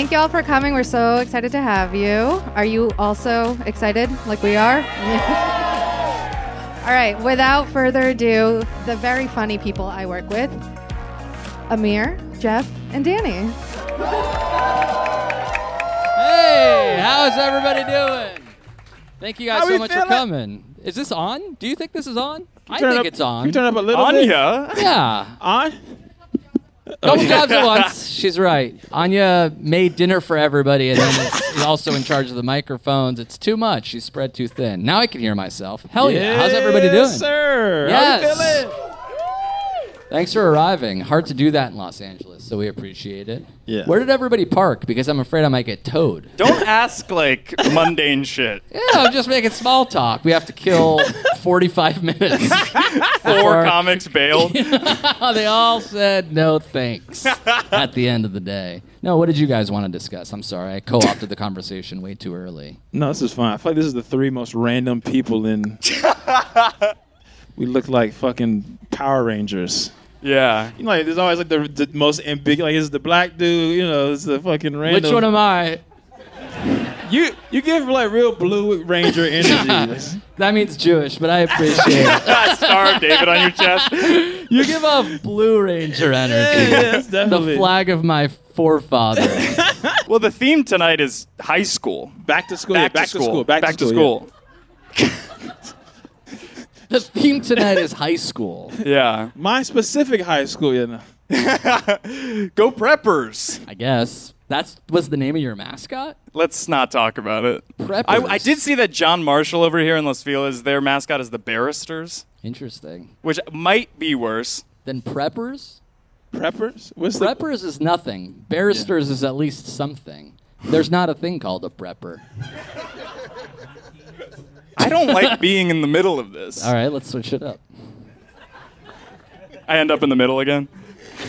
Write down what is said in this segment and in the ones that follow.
Thank you all for coming. We're so excited to have you. Are you also excited like we are? all right, without further ado, the very funny people I work with Amir, Jeff, and Danny. Hey, how's everybody doing? Thank you guys How so we much for coming. Is this on? Do you think this is on? I think up- it's on. Can you turn up a little bit? Anya. yeah. On? Couple jobs at once. She's right. Anya made dinner for everybody and then is also in charge of the microphones. It's too much. She's spread too thin. Now I can hear myself. Hell yeah. How's everybody doing? Yes, sir. How you Yes. Feeling? Thanks for arriving. Hard to do that in Los Angeles, so we appreciate it. Yeah. Where did everybody park? Because I'm afraid I might get towed. Don't ask like mundane shit. Yeah, I'm just making small talk. We have to kill 45 minutes. Four Before- comics bailed. they all said no thanks at the end of the day. No, what did you guys want to discuss? I'm sorry, I co-opted the conversation way too early. No, this is fine. I feel like this is the three most random people in. we look like fucking Power Rangers. Yeah. You know, like there's always like the, the most ambiguous. Like it's the black dude. You know, it's the fucking random. Which one am I? you? You give like real Blue Ranger energy. That means Jewish, but I appreciate it. Star David on your chest. You give off Blue Ranger energy. yeah, that's definitely The flag of my forefather. Well, the theme tonight is high school. back to school. yeah, Back, to, school. Back, Back to to school. school. The theme tonight is high school. Yeah. My specific high school. you know. Go preppers. I guess. That's was the name of your mascot? Let's not talk about it. Preppers. I, I did see that John Marshall over here in Los Feliz, their mascot is the Barristers, Interesting. which might be worse. Then preppers? Preppers. What's the Preppers is nothing. Barristers is at least something. There's not a thing called a prepper. I don't like being in the middle of this. All right, let's switch it up. I end up in the middle again.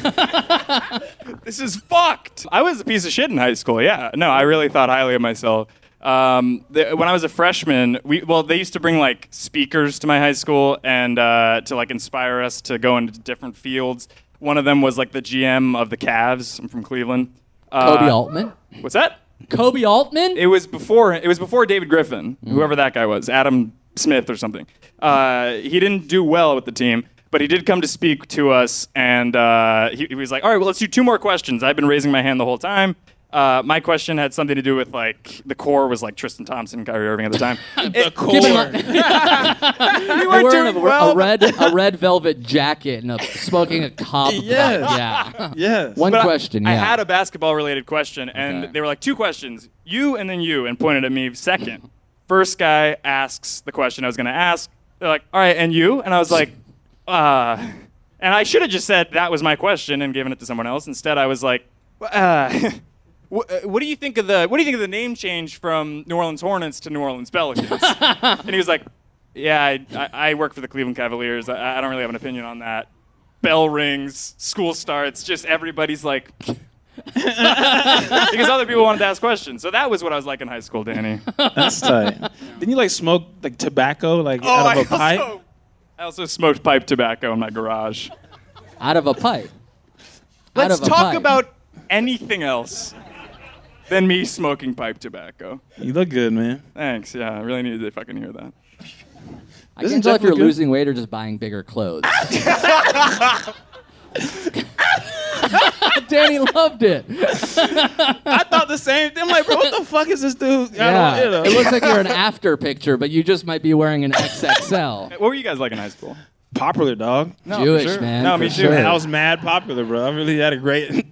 this is fucked. I was a piece of shit in high school. Yeah, no, I really thought highly of myself. Um, the, when I was a freshman, we well, they used to bring like speakers to my high school and uh, to like inspire us to go into different fields. One of them was like the GM of the Cavs. I'm from Cleveland. Uh, Koby Altman. What's that? Koby Altman? It was before. It was before David Griffin, whoever that guy was, Adam Smith or something. Uh, he didn't do well with the team, but he did come to speak to us, and uh, he, he was like, "All right, well, let's do two more questions." I've been raising my hand the whole time. Uh, my question had something to do with like the core was like Tristan Thompson, Kyrie Irving at the time. the core? Keep in mind- you We're weren't wearing a, well. a red a red velvet jacket and a, smoking a cob. pipe. Yes. Yeah. Yes. One But question. I, yeah. had a basketball related question, and Okay. they were like two questions, you and then you, and pointed at me second. First guy asks the question I was going to ask. They're like, all right, and you? And I was like, uh, and I should have just said that was my question and given it to someone else. Instead, I was like, uh, what, uh, what do you think of the what do you think of the name change from New Orleans Hornets to New Orleans Pelicans? and he was like, yeah, I, I, I work for the Cleveland Cavaliers. I, I don't really have an opinion on that. Bell rings, school starts, just everybody's like, because other people wanted to ask questions. So that was what I was like in high school, Danny. That's tight. Didn't you like smoke like tobacco like out of a pipe? Oh, also, I also smoked pipe tobacco in my garage. Out of a pipe. Out Let's of a talk pipe. about anything else than me smoking pipe tobacco. You look good, man. Thanks. Yeah, I really needed to fucking hear that. I This can't tell if you're definitely good. losing weight or just buying bigger clothes. Danny loved it. I thought the same thing. I'm like, bro, what the fuck is this dude? I Yeah, don't, you know. it looks like you're an after picture, but you just might be wearing an XXL. What were you guys like in high school? popular, dog. No, Jewish sure. man. No, for me too. sure. Man, I was mad popular, bro. I really had a great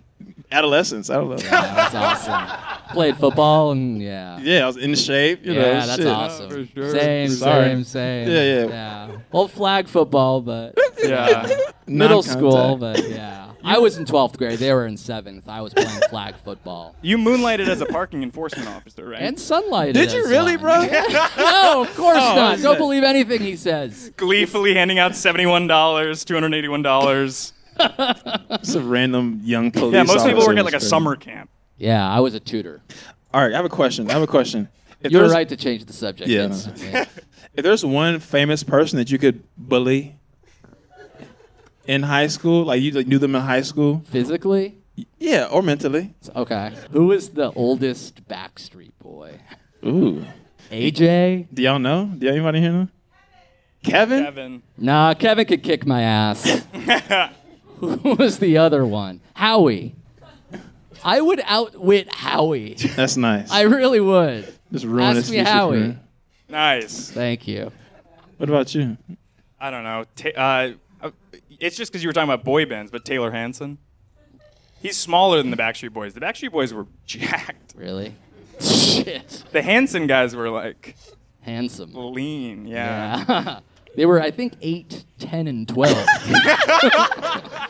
adolescence. I don't know. that's awesome. Played football and yeah. Yeah, I was in shape. You know, yeah, that's shit. awesome. For sure. Same, Sorry. same, same. Yeah, yeah. yeah. Well, flag football, but yeah. middle school, but yeah. I was in 12th grade. They were in 7th. I was playing flag football. You moonlighted as a parking enforcement officer, right? And sunlighted. Did you really, one. bro? no, of course oh, not. Don't believe anything he says. Gleefully handing out $71, $281. It's a random young police. Yeah, most people work officer. at like a summer camp. Yeah, I was a tutor. All right, I have a question. I have a question. If You're there's- right to change the subject. Yeah, It's- yeah. If there's one famous person that you could bully in high school, like you like, knew them in high school, Physically? yeah, or mentally. Okay. Who is the oldest Backstreet boy? Ooh, AJ? do y'all know? Do anybody here know? Kevin? Kevin. Nah, Kevin could kick my ass. Who was the other one? Howie. I would outwit Howie. That's nice. I really would. Just ruin Ask his me future Howie. career. Nice. Thank you. What about you? I don't know. Ta- uh, uh, it's just because you were talking about boy bands, but Taylor Hanson. He's smaller than the Backstreet Boys. The Backstreet Boys were jacked. Really? Shit. The Hanson guys were like Handsome. lean. Yeah. Yeah. they were, I think, 8, 10, and 12.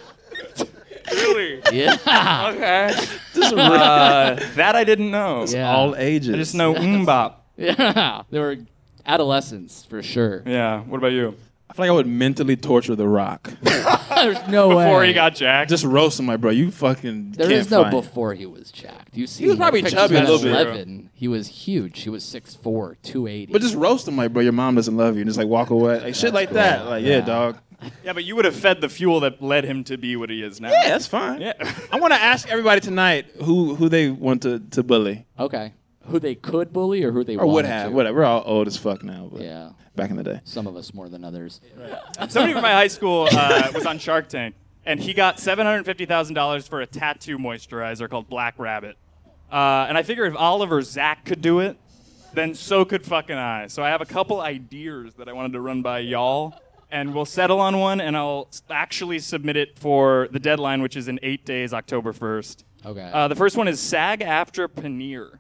Really? yeah. Okay. uh, that I didn't know. Yeah. All ages. I just know MMMBop. Yeah. They were adolescents, for sure. Yeah. What about you? I feel like I would mentally torture The Rock. There's no way. Before he got jacked. just roast him, like, bro. You fucking. There can't is no fight. before he was jacked. You see, he was probably chubby a a little bit. 11. He was huge. He was 6'4", 280. But just roast him, like, bro. Your mom doesn't love you, and just like walk away, like shit like that. Like, yeah, Yeah. dog. yeah, but you would have fed the fuel that led him to be what he is now. Yeah, that's fine. Yeah. I want to ask everybody tonight who who they want to, to bully okay. Who they could bully or who they or would wanted have. to. Whatever. We're all old as fuck now. But Yeah. Back in the day. Some of us more than others. Somebody from my high school uh, was on Shark Tank, and he got seven hundred fifty thousand dollars for a tattoo moisturizer called Black Rabbit. Uh, and I figure if Oliver Zach could do it, then so could fucking I. So I have a couple ideas that I wanted to run by y'all, and we'll settle on one, and I'll actually submit it for the deadline, which is in eight days, October first. Okay. Uh, the first one is SAG after Paneer.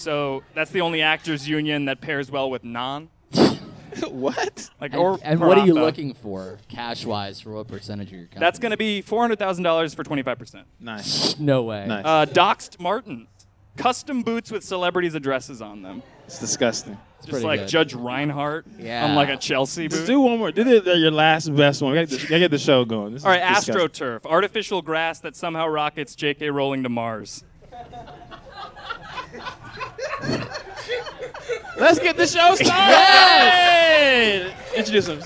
So that's the only actors union that pairs well with non. what? Like and or and what are you looking for, cash wise, for what percentage of your company? That's going to be four hundred thousand dollars for twenty five percent. Nice. no way. Nice. Uh, doxed Martins, custom boots with celebrities' addresses on them. It's disgusting. Just pretty like good. Judge Reinhold Yeah. on like a Chelsea Just boot. do one more. Do the, the- your last best one. We gotta, gotta get the show going. This All right, is disgusting. AstroTurf, artificial grass that somehow rockets J.K. Rowling to Mars. Let's get the show started. Yes! Introduce them.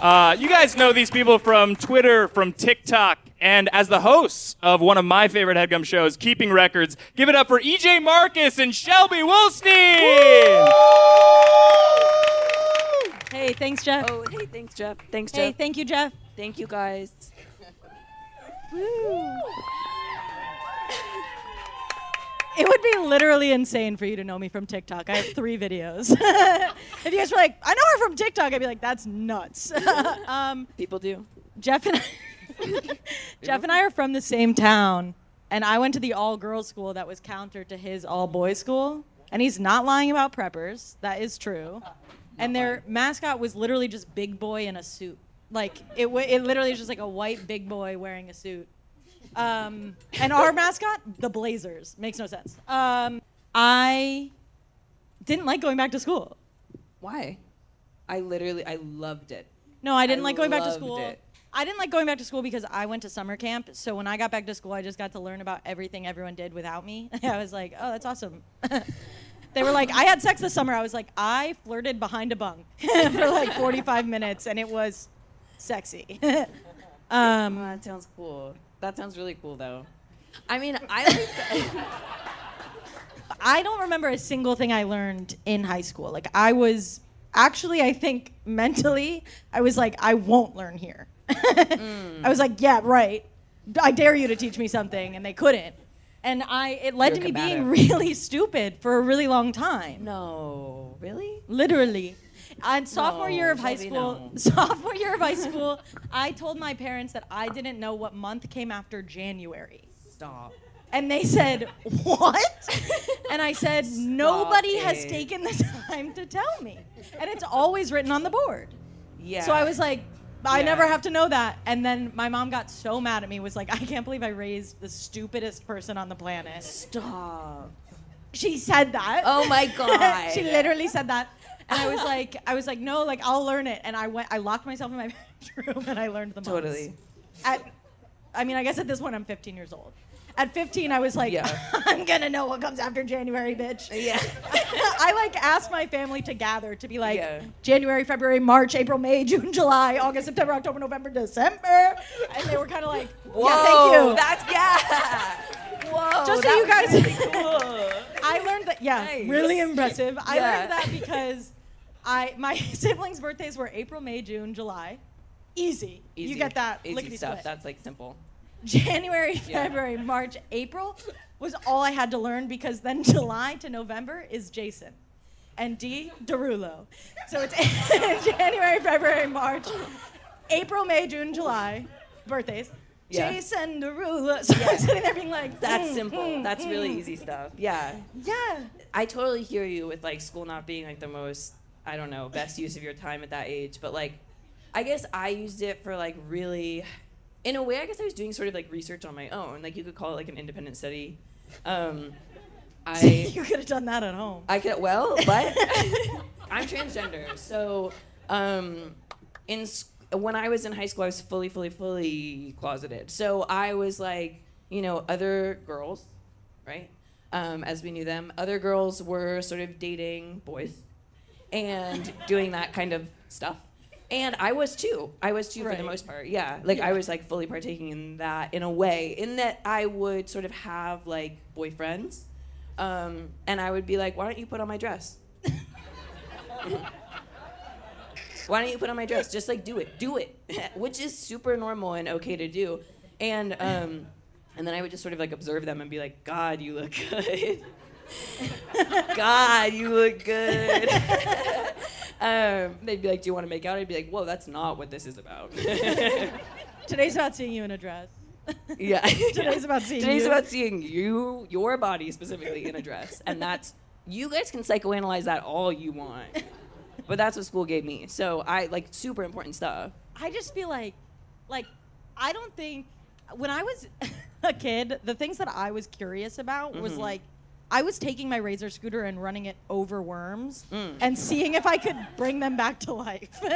Uh, you guys know these people from Twitter, from TikTok, and as the hosts of one of my favorite headgum shows, Keeping Records, give it up for EJ Marcus and Shelby Wolstein. Hey, thanks, Jeff. Oh, hey, thanks, Jeff. Thanks, hey, Jeff. thank you, Jeff. Thank you, guys. It would be literally insane for you to know me from TikTok. I have three videos. if you guys were like, I know her from TikTok, I'd be like, that's nuts. um, People do. Jeff and I, Jeff and I are from the same town, and I went to the all-girls school that was counter to his all-boys school. And he's not lying about preppers. That is true. And their mascot was literally just big boy in a suit. Like it, w- it literally is just like a white big boy wearing a suit. Um, and our mascot, the Blazers, makes no sense. Um, I didn't like going back to school. Why? I literally, I loved it. No, I didn't I like going back to school. it. I didn't like going back to school because I went to summer camp. So when I got back to school, I just got to learn about everything everyone did without me. I was like, oh, that's awesome. they were like, I had sex this summer. I was like, I flirted behind a bunk for like 45 minutes, and it was sexy. um, Oh, that sounds cool. That sounds really cool, though. I mean, I like. I don't remember a single thing I learned in high school. Like I was actually, I think mentally, I was like, I won't learn here. Mm. I was like, yeah, right. I dare you to teach me something, and they couldn't. And I, it led You're to me being really stupid for a really long time. no, really? Literally. And sophomore No, year of high school, no. sophomore year of high school, I told my parents that I didn't know what month came after January. Stop. And they said, What? and I said, Nobody has taken the time to tell me. And it's always written on the board. Yeah. So I was like, I Yeah. never have to know that. And then my mom got so mad at me, was like, I can't believe I raised the stupidest person on the planet. Stop. She said that. Oh my God. she literally said that. And I was like, I was like, no, like I'll learn it. And I went, I locked myself in my bedroom and I learned the months. Totally. At, I mean, I guess at this point I'm 15 years old. At 15, I was like, Yeah. I'm gonna know what comes after January, bitch. Yeah. I like asked my family to gather to be like Yeah. January, February, March, April, May, June, July, August, September, October, November, December, and they were kind of like, Whoa. yeah, thank you. That's yeah. Whoa. Just so you guys- really cool. I learned that. Yeah, Nice. really impressive. I Yeah. learned that because I my siblings' birthdays were April, May, June, July. Easy. Easy. You get that Easy lickety stuff. split. That's like simple. January, Yeah. February, March, April was all I had to learn because then July to November is Jason. And D, Derulo. So it's January, February, March, April, May, June, July, birthdays. Yeah. Jason Derulo. So I'm sitting there being like, That's mm, simple. mm, That's really mm. easy stuff. Yeah. Yeah. I totally hear you with like school not being like the most, I don't know, best use of your time at that age. But like, I guess I used it for like really, in a way, I guess I was doing sort of like research on my own. Like you could call it like an independent study. Um, I you could have done that at home. I could well, but I'm transgender. So, um, in when I was in high school, I was fully, fully, fully closeted. So I was like, you know, other girls, right? Um, as we knew them, other girls were sort of dating boys and doing that kind of stuff. And I was too. I was too for the most part. Yeah. Like I was like fully partaking in that in a way, in that I would sort of have like boyfriends. Um, and I would be like, why don't you put on my dress? why don't you put on my dress? Just like do it, do it, which is super normal and okay to do. And um, and then I would just sort of like observe them and be like, God, you look good. God, you look good. um, they'd be like, Do you want to make out? I'd be like, Whoa, that's not what this is about. Today's about seeing you in a dress. yeah. Today's about seeing Today's you. about seeing you, your body specifically in a dress, and that's you guys can psychoanalyze that all you want, but that's what school gave me. So I like super important stuff. I just feel like, like, I don't think when I was a kid, the things that I was curious about was Mm-hmm. like, I was taking my razor scooter and running it over worms Mm. and seeing if I could bring them back to life.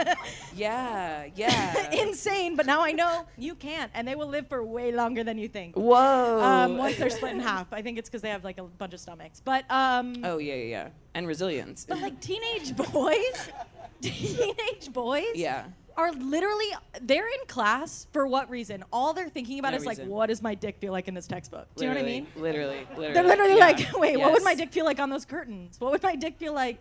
Yeah, yeah. Insane, but now I know you can't, and they will live for way longer than you think. Whoa. Um, once they're split in half, I think it's because they have like a bunch of stomachs. But um, oh yeah, yeah, yeah, and resilience. but like teenage boys, teenage boys, yeah. Are literally they're in class for what reason? All they're thinking about No is like, what does my dick feel like in this textbook? Do you know what I mean? Literally, literally. They're literally yeah. like, wait, what would my dick feel like on those curtains? What would my dick feel like?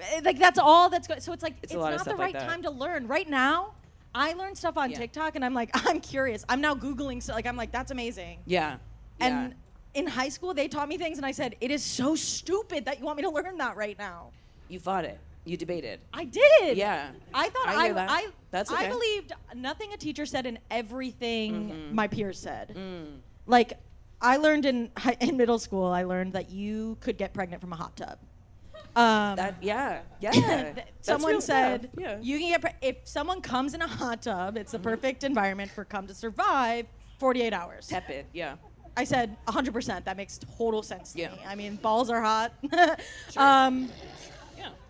Eh, Like that's all that's going. So it's like It's it's, a lot of not the stuff like right time to learn. Right now, I learn stuff on Yeah. TikTok, and I'm like, I'm curious. I'm now googling. So like, I'm like, that's amazing. Yeah. And yeah. in high school, they taught me things, and I said, it is so stupid that you want me to learn that right now. you fought it. You debated. I did. Yeah. I thought I I hear that. I, That's I okay. believed nothing a teacher said and everything Mm-hmm. my peers said. Mm. Like I learned in hi- in middle school, I learned that you could get pregnant from a hot tub. Um, That yeah, yeah. th- That's someone said yeah. you can get pre- if someone comes in a hot tub, it's the perfect environment for come to survive 48 hours. tepid. Yeah. I said 100%. That makes total sense to Yeah. me. I mean, balls are hot. um.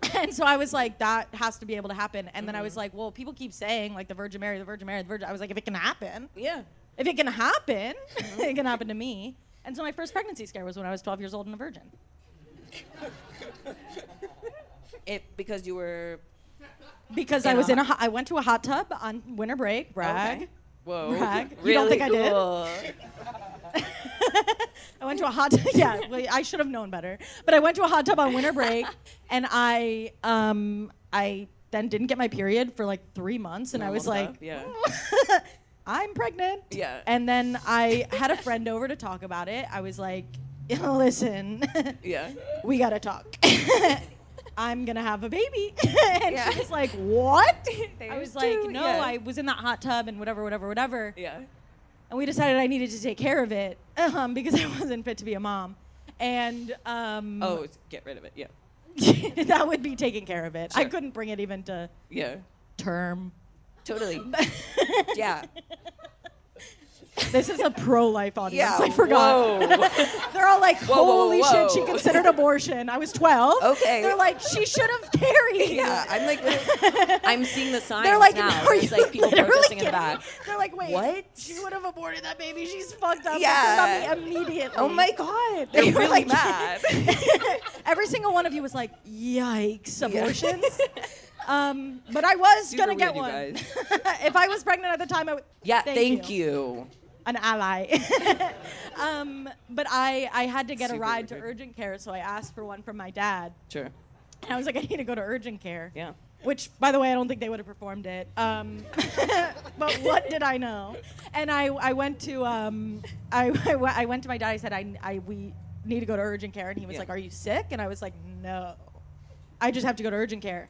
and so I was like, that has to be able to happen. And then I Mm-hmm. was like, well, people keep saying like the Virgin Mary, the Virgin Mary, the Virgin. I was like, if it can happen, Yeah. if it can happen, Mm-hmm. it can happen to me. And so my first pregnancy scare was when I was 12 years old and a virgin. It because you were Because In I a was in a, hot- hot, I went to a hot tub on winter break. Brag. Okay. Whoa. Brag. Really You don't think I did? I went to a hot tub. yeah, well, I should have known better. But I went to a hot tub on winter break and I um I then didn't get my period for like 3 months and I was like yeah. I'm pregnant. Yeah. And then I had a friend over to talk about it. I was like, listen, Yeah. we got to talk. I'm to have a baby. and Yeah. she was like, what? I was like, no, yeah. I was in that hot tub and whatever, whatever, whatever. Yeah. and we decided I needed to take care of it um, because I wasn't fit to be a mom. And um, Oh, get rid of it. Yeah. that would be taking care of it. I couldn't bring it even to Yeah. term. Totally. yeah. This is a pro-life audience. Yeah. I forgot. Whoa. They're all like, Whoa, whoa, "Holy whoa, shit, she considered abortion." I was 12. Okay. They're like, "She should have carried." yeah. I'm like, I'm seeing the signs They're like, now. "Are There's you like people literally protesting in the back. They're like, "Wait, What? She would have aborted that baby. She's fucked up. Yeah. Yeah. immediately." Oh my god. They They're were really like- mad. Every single one of you was like, "Yikes, abortions." um, but I was Super gonna get one. if I was pregnant at the time, I would. Yeah. Thank Thank, you. you. An ally. um, but I, I had to get a ride to urgent care, so I asked for one from my dad. Sure. And I was like, I need to go to urgent care. Yeah. Which, by the way, I don't think they would have performed it. Um, but what did I know? And I, I went to um, I, I went to my dad. I said, I, I we need to go to urgent care, and he was Yeah. like, Are you sick? And I was like, No, I just have to go to urgent care.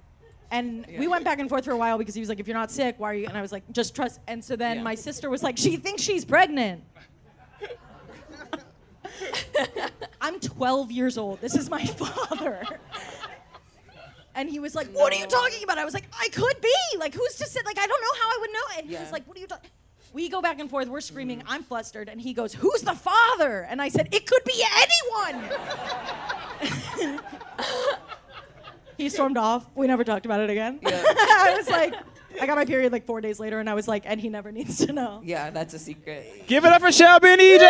And we went back and forth for a while because he was like, If you're not sick, why are you? And I was like, Just trust. And so then Yeah. my sister was like, She thinks she's pregnant. I'm 12 years old. This is my father. And he was like, "What are you talking about?" I was like, "I could be. Like, who's to say? Like, I don't know how I would know." And he Yeah. was like, "What are you talking?" We go back and forth. We're screaming. I'm flustered, and he goes, "Who's the father?" And I said, "It could be anyone." he stormed off. We never talked about it again. I was like, I got my period like four days later, and I was like, and he never needs to know. Yeah, that's a secret. Give it up for Shelby and EJ!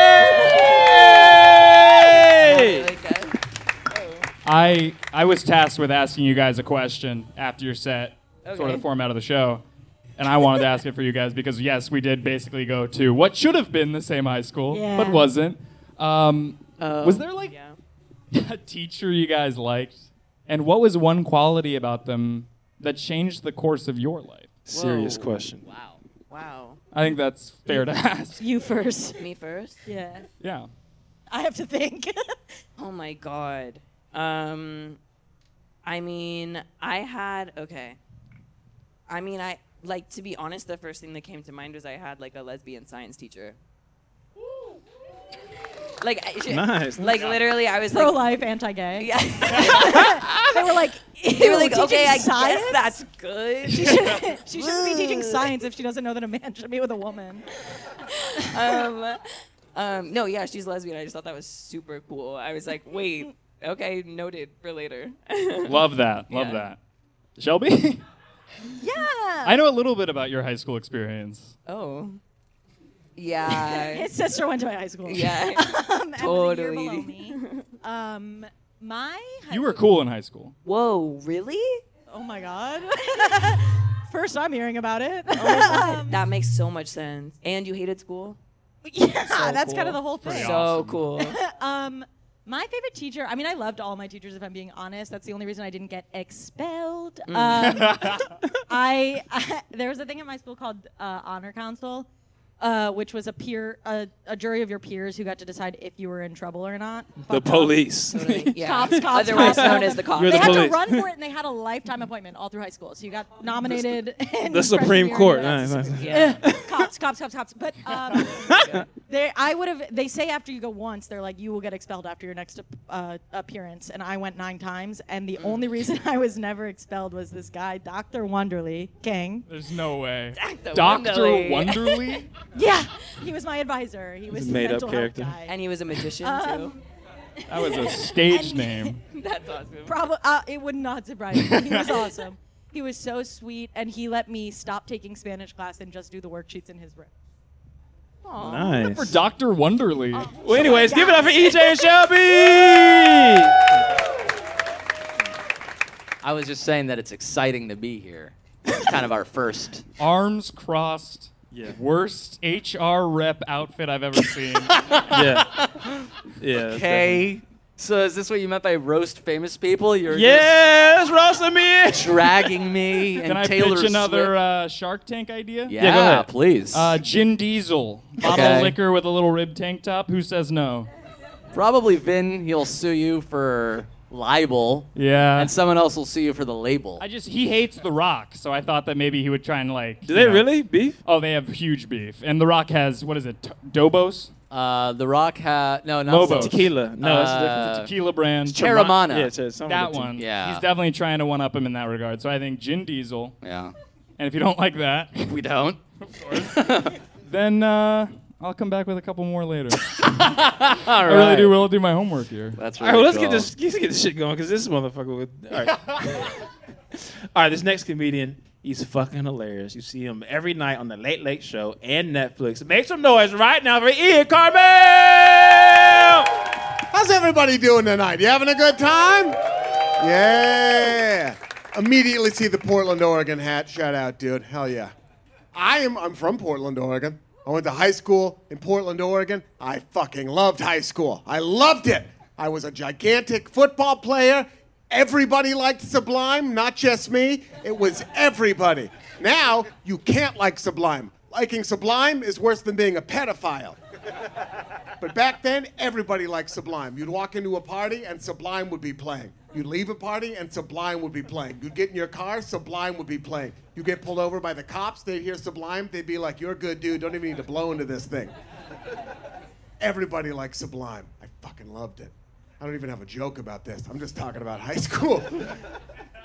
Like that. I I was tasked with asking you guys a question after your set, sort of the format of the show, and I wanted to ask it for you guys because yes, we did basically go to what should have been the same high school, Yeah. but wasn't. Um, Oh, was there like yeah. a teacher you guys liked, and what was one quality about them that changed the course of your life? Serious Whoa. question. Wow. Wow. I think that's fair to ask. You first. Me first? Yeah. Yeah. I have to think. Oh my god. Um I mean, I had okay. I mean, I like to be honest, the first thing that came to mind was I had like a lesbian science teacher. Like, she- Nice. like literally, I was Pro like, life, anti gay. yeah. They were like, they were like, okay, I science? guess that's good. She shouldn't, she shouldn't be teaching science if she doesn't know that a man should be with a woman. um, um, no, yeah, she's lesbian. I just thought that was super cool. I was like, wait, okay, noted for later. Love that. Love Yeah. that. Shelby, Yeah. I know a little bit about your high school experience. oh, yeah, His sister went to my high school. yeah. Um, and was a year Totally. below me. Um, my high You were cool in high school. Whoa, really? Oh my god. First, I'm hearing about it. Um, that makes so much sense. And you hated school? yeah, So that's kind cool. of the whole thing. Pretty So awesome. cool. um, my favorite teacher. I mean, I loved all my teachers. If I'm being honest, that's the only reason I didn't get expelled. Mm. Um, I, there was a thing at my school called uh, honor council, uh, which was a peer, a, a jury of your peers who got to decide if you were in trouble or not. The police. Totally, yeah. Cops, cops, Otherwise cops. known as the cops. You're They the had police. to run for it, and they had a lifetime appointment all through high school. So you got nominated. in The Supreme Court. Nice, nice. yeah. cops, cops, cops, cops. But um, they, I would have. They say after you go once, they're like, you will get expelled after your next uh, appearance. And I went nine times, and the only reason I was never expelled was this guy, Doctor Wonderly King. There's no way. Dr. Dr. Wonderly. Wonderly? Yeah, he was my advisor. He was a made-up mental character. guy. And he was a magician Um, That was a stage name. too. That's awesome. Probably, uh, it would not surprise me. He was awesome. He was so sweet, and he let me stop taking Spanish class and just do the worksheets in his room. Nice. For Dr. Wonderly. Well, anyways, give it up for EJ and Shelby. I was just saying that it's exciting to be here. It's kind of our first. Arms crossed. Yeah. Worst HR rep outfit I've ever seen. Yeah. Yeah. Okay. So is this what you meant by roast famous people? You're Yes, Yeah, it's roasting me. just dragging me and Can I Taylor pitch another Swift. uh, Shark Tank idea? yeah, Yeah, go ahead. please. Uh, Gin Diesel. Bottle Okay. liquor with a little rib tank top. Who says no? Probably Vin. He'll sue you for libel. Yeah. And someone else will sue you for the label. I just he hates The Rock, so I thought that maybe he would try and like. Do you they know- really beef? Oh, they have huge beef, and The Rock has what is it? T- Dobos. Uh, the Rock had no, not Lobos. Tequila. No, it's Uh, different. Tequila brand. Teremana. Yeah, it's, it's something that with the- one. Yeah. He's definitely trying to one up him in that regard. So I think Gin Diesel. Yeah. And if you don't like that, We don't. then uh, I'll come back with a couple more later. All I really do. Will do my homework here. That's All really right, well, let's cool. get this let's get this shit going because this motherfucker would. All right. all right, this next comedian, he's fucking hilarious. You see him every night on the Late Late Show and Netflix. Make some noise right now for Ian Karmel. How's everybody doing tonight? You having a good time? Yeah. Immediately see the Portland, Oregon hat. Shout out, dude. Hell yeah. I am I'm from Portland, Oregon. I went to high school in Portland, Oregon. I fucking loved high school. I loved it. I was a gigantic football player. Everybody liked Sublime, not just me. It was everybody. Now, you can't like Sublime. Liking Sublime is worse than being a pedophile. But back then, everybody liked Sublime. You'd walk into a party and Sublime would be playing. You'd leave a party and Sublime would be playing. You'd get in your car, Sublime would be playing. You get pulled over by the cops, they'd hear Sublime, they'd be like, You're a good dude, don't even need to blow into this thing. Everybody liked Sublime. I fucking loved it. I don't even have a joke about this. I'm just talking about high school.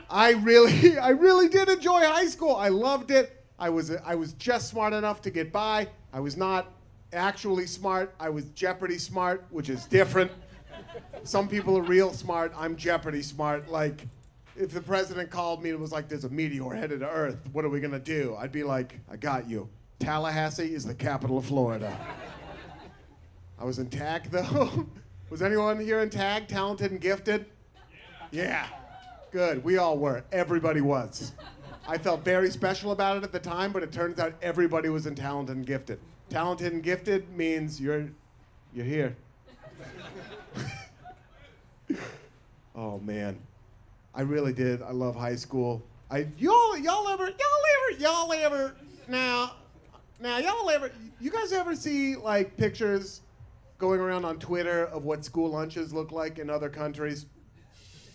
I really, I really did enjoy high school. I loved it. I was, I was just smart enough to get by. I was not actually smart. I was Jeopardy smart, which is different. Some people are real smart. I'm Jeopardy smart. Like, if the president called me and was like, "There's a meteor headed to Earth. What are we gonna do?" I'd be like, "I got you. Tallahassee is the capital of Florida." I was in tag though. was anyone here in tag? Talented and gifted? Yeah. Good. We all were. Everybody was. I felt very special about it at the time, but it turns out everybody was in talented and gifted. Talented and gifted means you're you're here. Oh man. I really did. I love high school. I y'all y'all ever y'all ever y'all ever now now y'all ever you guys ever see like pictures going around on Twitter of what school lunches look like in other countries?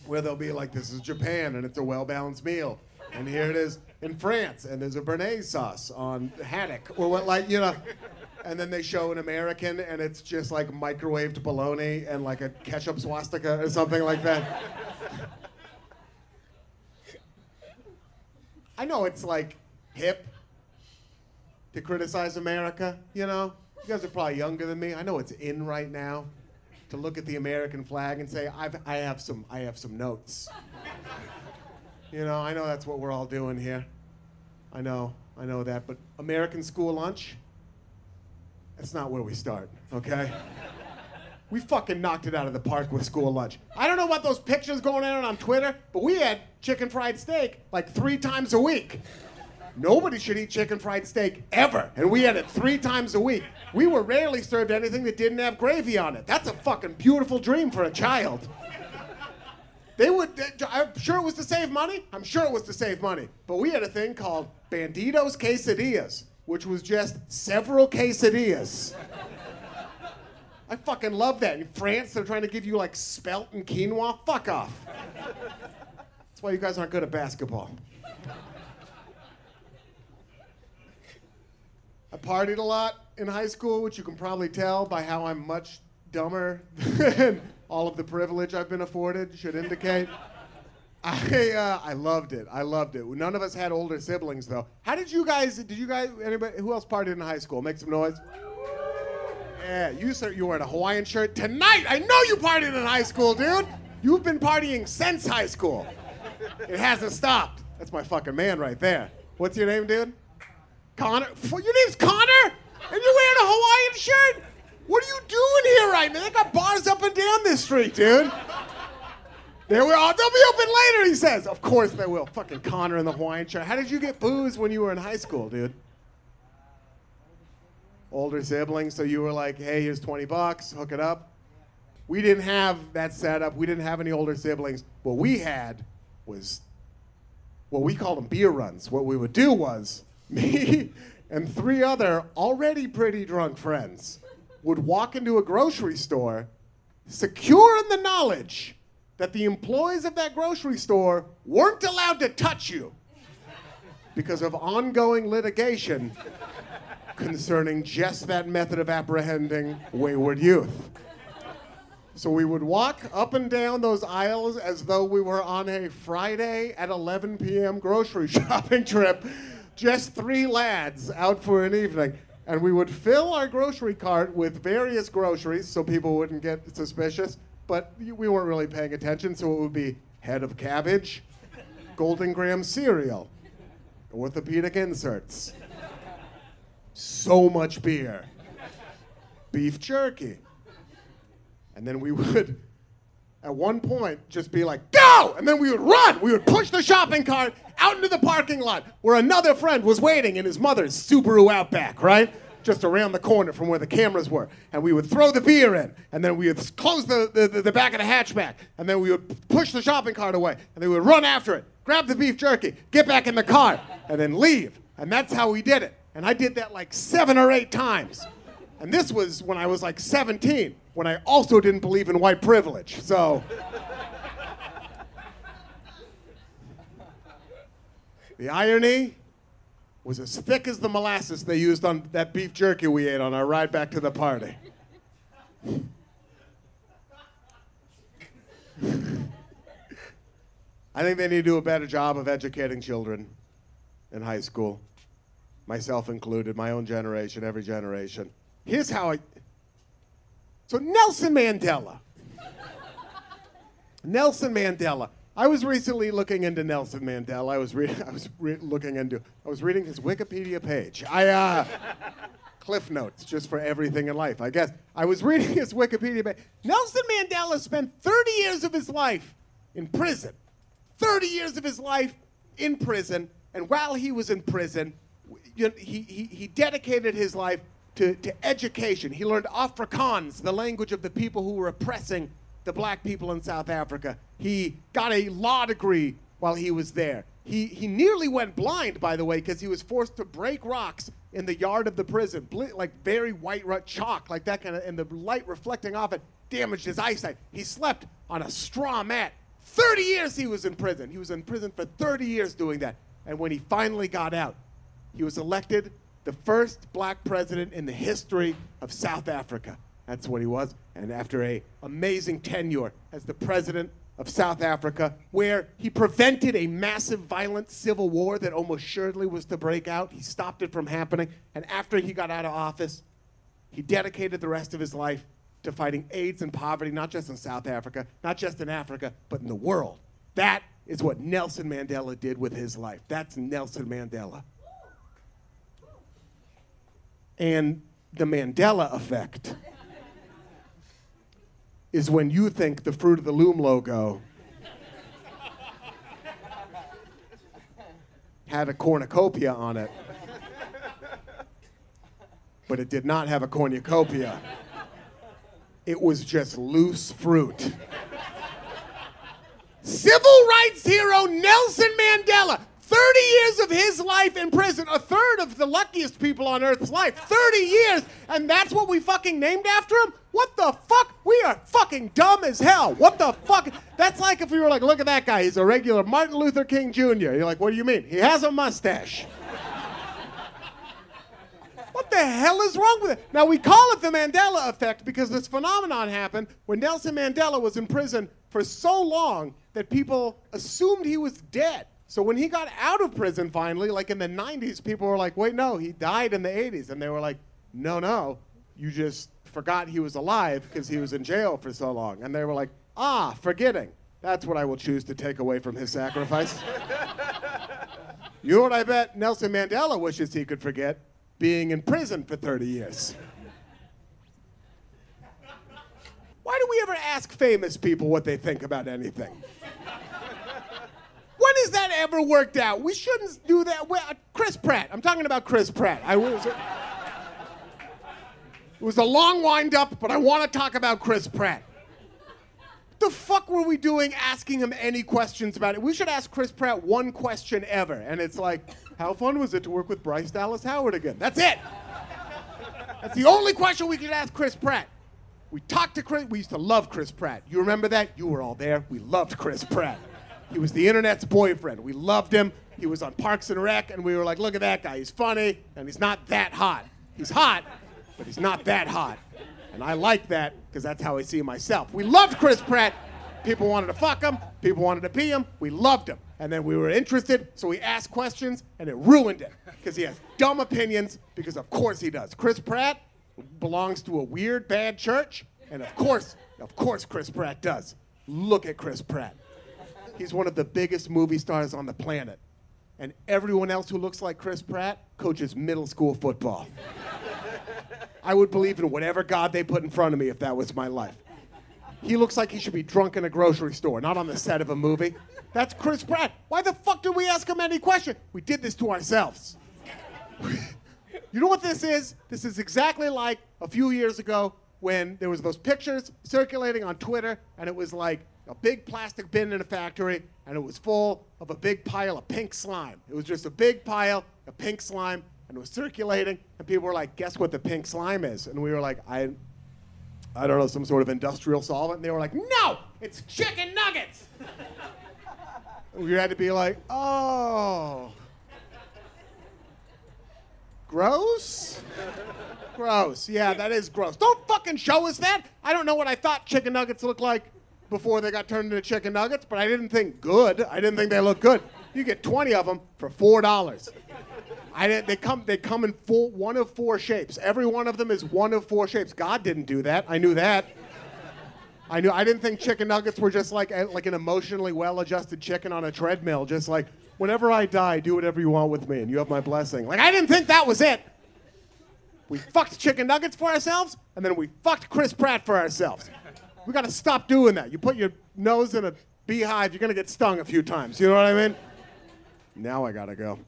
Where they'll be like, this is Japan and it's a well balanced meal. And here it is in France and there's a Béarnaise sauce on haddock or what, like, you know. And then they show an American and it's just like microwaved bologna and like a ketchup swastika or something like that. I know it's like hip to criticize America, you know? You guys are probably younger than me. I know it's in right now to look at the American flag and say, I've, I, have some, I have some notes. You know, I know that's what we're all doing here. I know, I know that. But American school lunch, that's not where we start, okay? We fucking knocked it out of the park with school lunch. I don't know about those pictures going around on Twitter, but we had chicken fried steak like three times a week. Nobody should eat chicken fried steak ever, and we had it three times a week. We were rarely served anything that didn't have gravy on it. That's a fucking beautiful dream for a child. They would, I'm sure it was to save money. I'm sure it was to save money. But we had a thing called Banditos Quesadillas, which was just several quesadillas. I fucking love that. In France, they're trying to give you like spelt and quinoa. Fuck off. That's why you guys aren't good at basketball. I partied a lot in high school, which you can probably tell by how I'm much dumber than all of the privilege I've been afforded should indicate. I uh, I loved it. I loved it. None of us had older siblings though. How did you guys? Did you guys? Anybody? Who else partied in high school? Make some noise. Yeah, you sir, you were in a Hawaiian shirt tonight. I know you partied in high school, dude. You've been partying since high school. It hasn't stopped. That's my fucking man right there. What's your name, dude? Connor. Your name's Connor, and you're wearing a Hawaiian shirt. What are you doing here right now? They got bars up and down this street, dude. They will. Oh, they'll be open later, he says. Of course they will. Fucking Connor in the Hawaiian shirt. How did you get booze when you were in high school, dude? Older siblings, so you were like, hey, here's 20 bucks, hook it up. We didn't have that setup. We didn't have any older siblings. What we had was what we called them beer runs. What we would do was me and three other already pretty drunk friends would walk into a grocery store, secure in the knowledge that the employees of that grocery store weren't allowed to touch you because of ongoing litigation concerning just that method of apprehending wayward youth. So we would walk up and down those aisles as though we were on a Friday at 11 p.m. grocery shopping trip, just three lads out for an evening. And we would fill our grocery cart with various groceries so people wouldn't get suspicious, but we weren't really paying attention, so it would be head of cabbage, Golden Graham cereal, orthopedic inserts, so much beer, beef jerky. And then we would, at one point, just be like, go! And then we would run. We would push the shopping cart out into the parking lot where another friend was waiting in his mother's Subaru Outback, right? Just around the corner from where the cameras were. And we would throw the beer in. And then we would close the, the, the back of the hatchback. And then we would push the shopping cart away. And then we would run after it, grab the beef jerky, get back in the car, and then leave. And that's how we did it. And I did that like seven or eight times. And this was when I was like 17, when I also didn't believe in white privilege. So. The irony was as thick as the molasses they used on that beef jerky we ate on our ride back to the party. I think they need to do a better job of educating children in high school, myself included, my own generation, every generation. Here's how I. So, Nelson Mandela. Nelson Mandela. I was recently looking into Nelson Mandela. I was, re- I was re- looking into. I was reading his Wikipedia page. I uh, cliff notes just for everything in life. I guess I was reading his Wikipedia page. Nelson Mandela spent 30 years of his life in prison. 30 years of his life in prison, and while he was in prison, he, he, he dedicated his life to, to education. He learned Afrikaans, the language of the people who were oppressing the black people in South Africa. He got a law degree while he was there. He, he nearly went blind, by the way, because he was forced to break rocks in the yard of the prison, like very white chalk, like that kind of, and the light reflecting off it damaged his eyesight. He slept on a straw mat. 30 years he was in prison. He was in prison for 30 years doing that. And when he finally got out, he was elected the first black president in the history of South Africa. That's what he was. And after a amazing tenure as the president of South Africa, where he prevented a massive violent civil war that almost surely was to break out, he stopped it from happening. And after he got out of office, he dedicated the rest of his life to fighting AIDS and poverty, not just in South Africa, not just in Africa, but in the world. That is what Nelson Mandela did with his life. That's Nelson Mandela. And the Mandela effect is when you think the Fruit of the Loom logo had a cornucopia on it, but it did not have a cornucopia. It was just loose fruit. Civil rights hero Nelson Mandela, 30 years of his life in prison, a third of the luckiest people on earth's life, 30 years, and that's what we fucking named after him? What the fuck? We are fucking dumb as hell. What the fuck? That's like if we were like, look at that guy, he's a regular Martin Luther King Jr. You're like, what do you mean? He has a mustache. What the hell is wrong with it? Now, we call it the Mandela effect because this phenomenon happened when Nelson Mandela was in prison for so long that people assumed he was dead. So when he got out of prison finally, like in the 90s, people were like, wait, no, he died in the 80s. And they were like, no, no, you just forgot he was alive because he was in jail for so long. And they were like, ah, forgetting. That's what I will choose to take away from his sacrifice. you know what I bet Nelson Mandela wishes he could forget? Being in prison for 30 years. Why do we ever ask famous people what they think about anything? When has that ever worked out? We shouldn't do that. Well, uh, Chris Pratt. I'm talking about Chris Pratt. I was. It was a long wind up, but I want to talk about Chris Pratt. The fuck were we doing asking him any questions about it? We should ask Chris Pratt one question ever, and it's like, how fun was it to work with Bryce Dallas Howard again? That's it. That's the only question we could ask Chris Pratt. We talked to Chris. We used to love Chris Pratt. You remember that? You were all there. We loved Chris Pratt. He was the internet's boyfriend. We loved him. He was on Parks and Rec, and we were like, look at that guy. He's funny, and he's not that hot. He's hot, but he's not that hot. And I like that because that's how I see myself. We loved Chris Pratt. People wanted to fuck him. People wanted to pee him. We loved him. And then we were interested, so we asked questions, and it ruined it because he has dumb opinions. Because of course he does. Chris Pratt belongs to a weird, bad church, and of course, of course, Chris Pratt does. Look at Chris Pratt. He's one of the biggest movie stars on the planet, and everyone else who looks like Chris Pratt coaches middle school football. I would believe in whatever God they put in front of me if that was my life. He looks like he should be drunk in a grocery store, not on the set of a movie. That's Chris Pratt. Why the fuck did we ask him any question? We did this to ourselves. you know what this is? This is exactly like a few years ago when there was those pictures circulating on Twitter, and it was like a big plastic bin in a factory, and it was full of a big pile of pink slime. It was just a big pile of pink slime, and it was circulating, and people were like, "Guess what the pink slime is?" And we were like, "I, I don't know, some sort of industrial solvent." And they were like, "No, it's chicken nuggets." we had to be like, "Oh, gross." Gross. Yeah, that is gross. Don't fucking show us that. I don't know what I thought chicken nuggets looked like before they got turned into chicken nuggets, but I didn't think good. I didn't think they looked good. You get 20 of them for four dollars. I didn't, they come they come in full one of four shapes. Every one of them is one of four shapes. God didn't do that. I knew that. I knew I didn't think chicken nuggets were just like a, like an emotionally well-adjusted chicken on a treadmill, just like whenever I die, do whatever you want with me, and you have my blessing. Like I didn't think that was it. We fucked chicken nuggets for ourselves, and then we fucked Chris Pratt for ourselves. We got to stop doing that. You put your nose in a beehive, you're gonna get stung a few times. You know what I mean? Now I gotta go.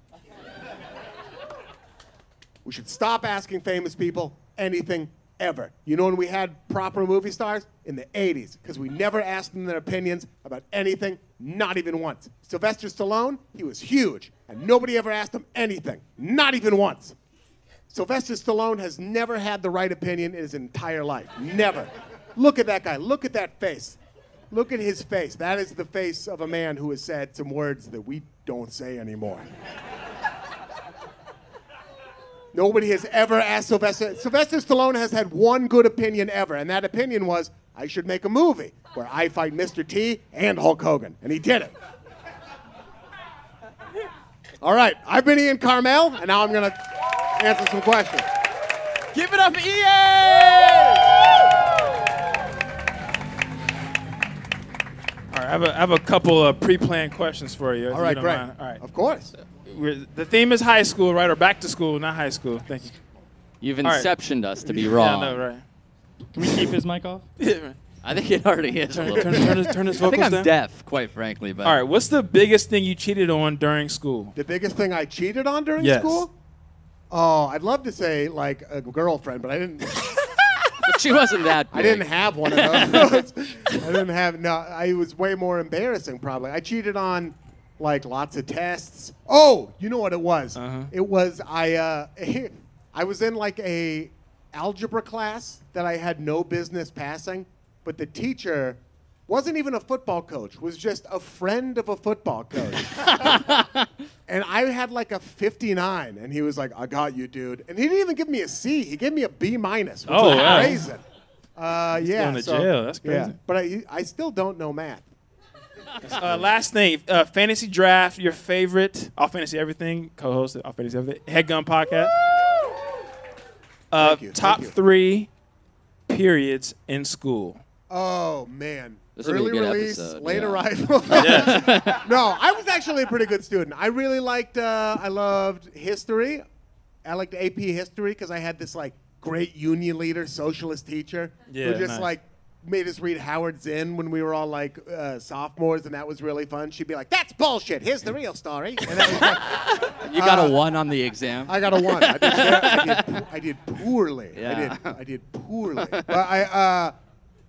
We should stop asking famous people anything ever. You know when we had proper movie stars? In the 80s, because we never asked them their opinions about anything, not even once. Sylvester Stallone, he was huge, and nobody ever asked him anything, not even once. Sylvester Stallone has never had the right opinion in his entire life. Never. Look at that guy. Look at that face. Look at his face. That is the face of a man who has said some words that we don't say anymore. Nobody has ever asked Sylvester. Sylvester Stallone has had one good opinion ever, and that opinion was I should make a movie where I fight Mr. T and Hulk Hogan. And he did it. All right, I've been Ian Karmel, and now I'm going to answer some questions. Give it up, Ian! Right, I have a, I have a couple of pre-planned questions for you. if All you great. mind. All right. Of course. We're, the theme is high school, right? Or back to school, not high school. Thank you. You've All right. inceptioned us to be wrong. I know, right? Can we keep his mic off? I think it already is. a Turn, little turn, bit. turn his, turn his I think I'm down. deaf, quite frankly. But All right, what's the biggest thing you cheated on during school? The biggest thing I cheated on during Yes. school? Oh, I'd love to say like a girlfriend, but I didn't. She wasn't that. Bad. I didn't have one of those. I didn't have. No, I was way more embarrassing. Probably, I cheated on like lots of tests. Oh, you know what it was? Uh-huh. It was I. Uh, I was in like a algebra class that I had no business passing, but the teacher wasn't even a football coach. Was just a friend of a football coach. And I had like a 59, and he was like, "I got you, dude." And he didn't even give me a C. He gave me a B minus. which Oh, was wow. crazy. Uh, yeah, going to so- jail. That's Yeah, crazy. but I, I still don't know math. Uh, last thing, uh, fantasy draft. Your favorite? All fantasy everything. Co-host All fantasy everything. Headgum podcast. Uh, you, top three periods in school. Oh man. This will be a Early good release, episode, late yeah. arrival. no, I was actually a pretty good student. I really liked. Uh, I loved history. I liked AP history because I had this like great union leader, socialist teacher Yeah, who just nice. like made us read Howard Zinn when we were all like uh, sophomores, and that was really fun. She'd be like, "That's bullshit. Here's the real story." And that like, You got Uh, a one on the exam. I got a one. I did, I did, I did poorly. I did. I did poorly. but I, uh,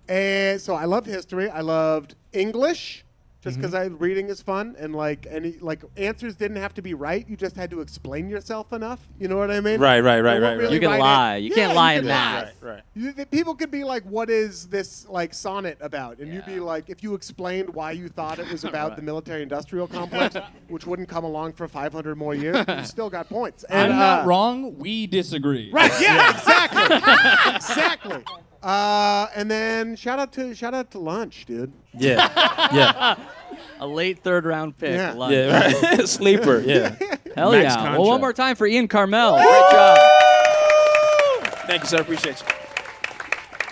and so I loved history. I loved English, just because I reading is fun and like any like answers didn't have to be right. You just had to explain yourself enough. You know what I mean? Right, right, right, They won't right, right. You can write it- lie. You can't Yeah, lie in can math. Right, right. You, the people could be like, "What is this like sonnet about?" And you'd be like, if you explained why you thought it was about the military-industrial complex, which wouldn't come along for 500 more years, you still got points. And, I'm not uh, wrong. We disagree. Right? Yeah, exactly, exactly. Uh, and then shout out to shout out to lunch, dude. Yeah, yeah, A late third round pick. Yeah. Lunch. yeah. Right. Sleeper. Yeah. Hell Max yeah. contract. Well, one more time for Ian Karmel. Great job. Thank you, sir. Appreciate you.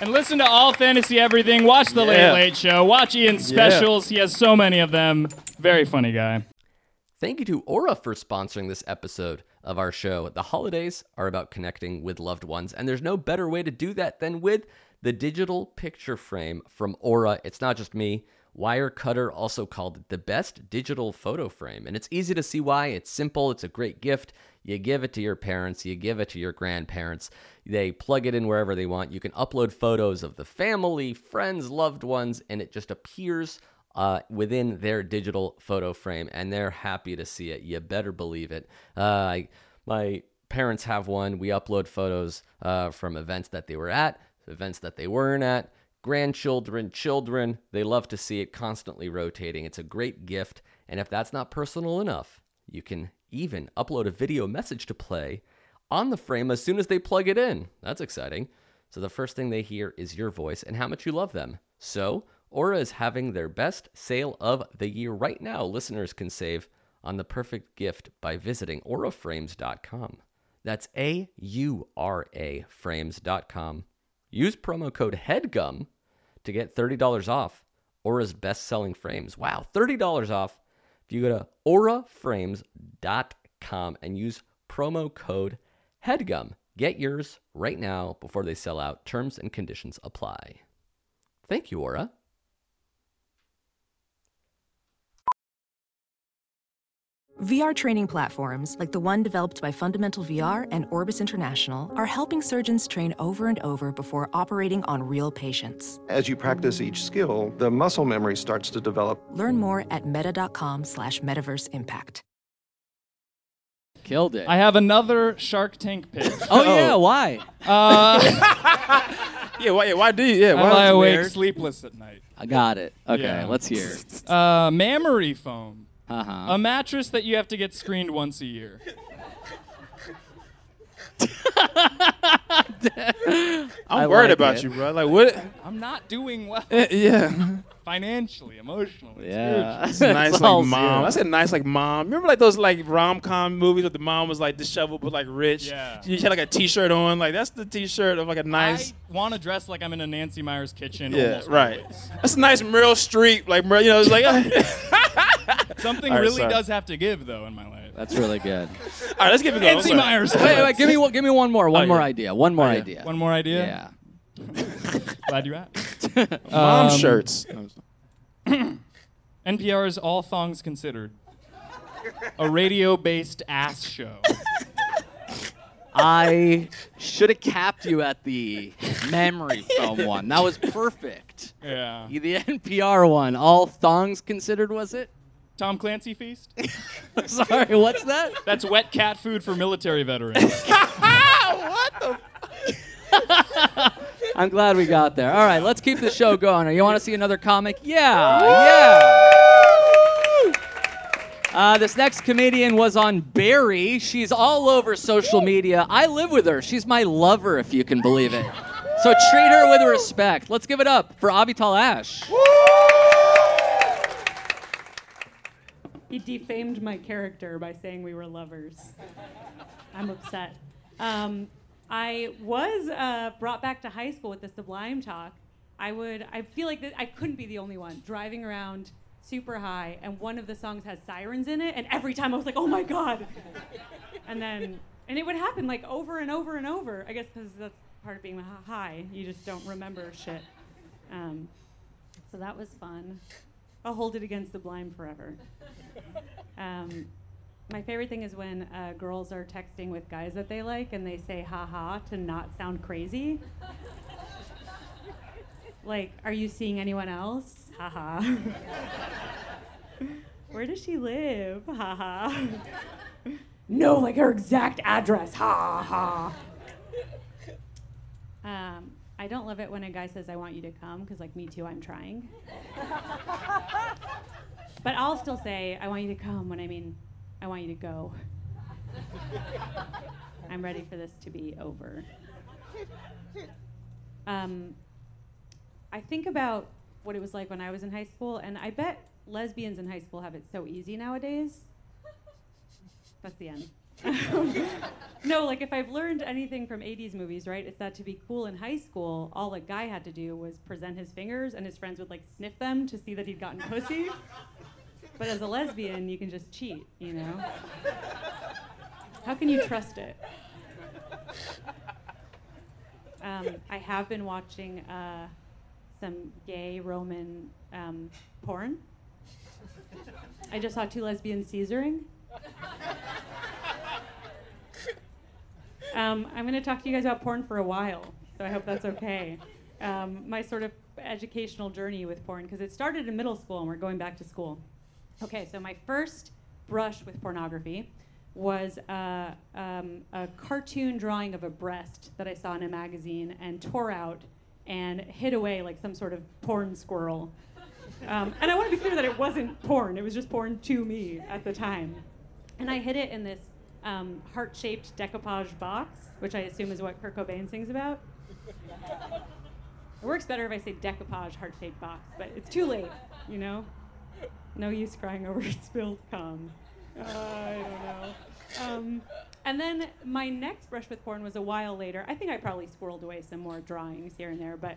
And listen to all fantasy everything. Watch the Yeah. Late Late Show. Watch Ian's specials. He has so many of them. Very funny guy. Thank you to Aura for sponsoring this episode of our show. The holidays are about connecting with loved ones, and there's no better way to do that than with the digital picture frame from Aura. It's not just me. Wirecutter also called it the best digital photo frame, and it's easy to see why. It's simple, it's a great gift. You give it to your parents, you give it to your grandparents. They plug it in wherever they want. You can upload photos of the family, friends, loved ones, and it just appears uh, within their digital photo frame, and they're happy to see it. You better believe it. Uh, I, my parents have one. We upload photos uh, from events that they were at, events that they weren't at, grandchildren, children. They love to see it constantly rotating. It's a great gift, and if that's not personal enough, you can even upload a video message to play on the frame as soon as they plug it in. That's exciting. So the first thing they hear is your voice and how much you love them. So, Aura is having their best sale of the year right now. Listeners can save on the perfect gift by visiting auraframes.com. That's A U R A frames.com. Use promo code HEADGUM to get $30 off Aura's best selling frames. Wow, $30 off if you go to auraframes.com and use promo code HEADGUM. Get yours right now before they sell out. Terms and conditions apply. Thank you, Aura. VR training platforms, like the one developed by Fundamental VR and Orbis International, are helping surgeons train over and over before operating on real patients. As you practice each skill, the muscle memory starts to develop. Learn more at meta.com slash metaverse impact. Killed it. I have another Shark Tank pitch. oh, yeah. Why? Uh, Yeah, why, yeah, why do you? Yeah, I why lie that's awake weird. sleepless at night. I got it. Okay, Yeah. let's hear. it. Uh, mammary foam. Uh-huh. A mattress that you have to get screened once a year. I'm I worried like about it. you, bro. Like what? I'm not doing well. Eh, yeah. Financially, emotionally. Yeah. It's a nice It's all like mom. zero. That's a nice like mom. Remember like those like rom com movies where the mom was like disheveled but like rich. Yeah. She had like a t shirt on. Like that's the t shirt of like a nice. I want to dress like I'm in a Nancy Meyers kitchen. yeah, almost right. always. That's a nice Meryl Streep. Like Meryl, you know, it's like. Something All right, really sorry. does have to give though in my life. That's really good. All right, let's give it going. Nancy Sorry. Meyers. wait, wait, give me one, give me one more. One Oh, more yeah. idea. One more Oh, yeah. idea. One more idea. Yeah. Glad you asked. Mom Um, shirts. NPR's All Thongs Considered. A radio-based ass show. I should have capped you at the memory foam one. That was perfect. Yeah. The NPR one, all thongs considered, was it? Tom Clancy Feast. Sorry, what's that? That's wet cat food for military veterans. What the? I'm glad we got there. All right, let's keep the show going. You want to see another comic? Yeah, yeah. Uh, this next comedian was on Barry. She's all over social media. I live with her. She's my lover, if you can believe it. So treat her with respect. Let's give it up for Avital Ash. He defamed my character by saying we were lovers. I'm upset. Um, I was uh, brought back to high school with the Sublime talk. I would. I feel like I couldn't be the only one driving around super high, and one of the songs has sirens in it, and every time I was like, "Oh my god!" and then, and it would happen like over and over and over. I guess because that's part of being high. You just don't remember shit. Um, so that was fun. I'll hold it against the blind forever. Um, my favorite thing is when uh, girls are texting with guys that they like and they say "ha ha" to not sound crazy. like, are you seeing anyone else? Ha ha. Where does she live? Ha ha. no, like her exact address. Ha ha. Um, I don't love it when a guy says, I want you to come, because, like, me too, I'm trying. but I'll still say, I want you to come when I mean, I want you to go. I'm ready for this to be over. Um, I think about what it was like when I was in high school, and I bet lesbians in high school have it so easy nowadays. That's the end. no, like if I've learned anything from 80s movies, right, it's that to be cool in high school, all a guy had to do was present his fingers and his friends would like sniff them to see that he'd gotten pussy. But as a lesbian, you can just cheat, you know? How can you trust it? Um, I have been watching uh, some gay Roman um, porn. I just saw two lesbians Caesaring. Um, I'm going to talk to you guys about porn for a while, so I hope that's okay. Um, my sort of educational journey with porn, because it started in middle school and we're going back to school. Okay, so my first brush with pornography was uh, um, a cartoon drawing of a breast that I saw in a magazine and tore out and hid away like some sort of porn squirrel. Um, and I want to be clear that it wasn't porn, it was just porn to me at the time. And I hid it in this um, heart shaped decoupage box, which I assume is what Kurt Cobain sings about. It works better if I say decoupage heart shaped box, but it's too late, you know? No use crying over spilled cum. Uh, I don't know. Um, and then my next brush with porn was a while later. I think I probably squirreled away some more drawings here and there, but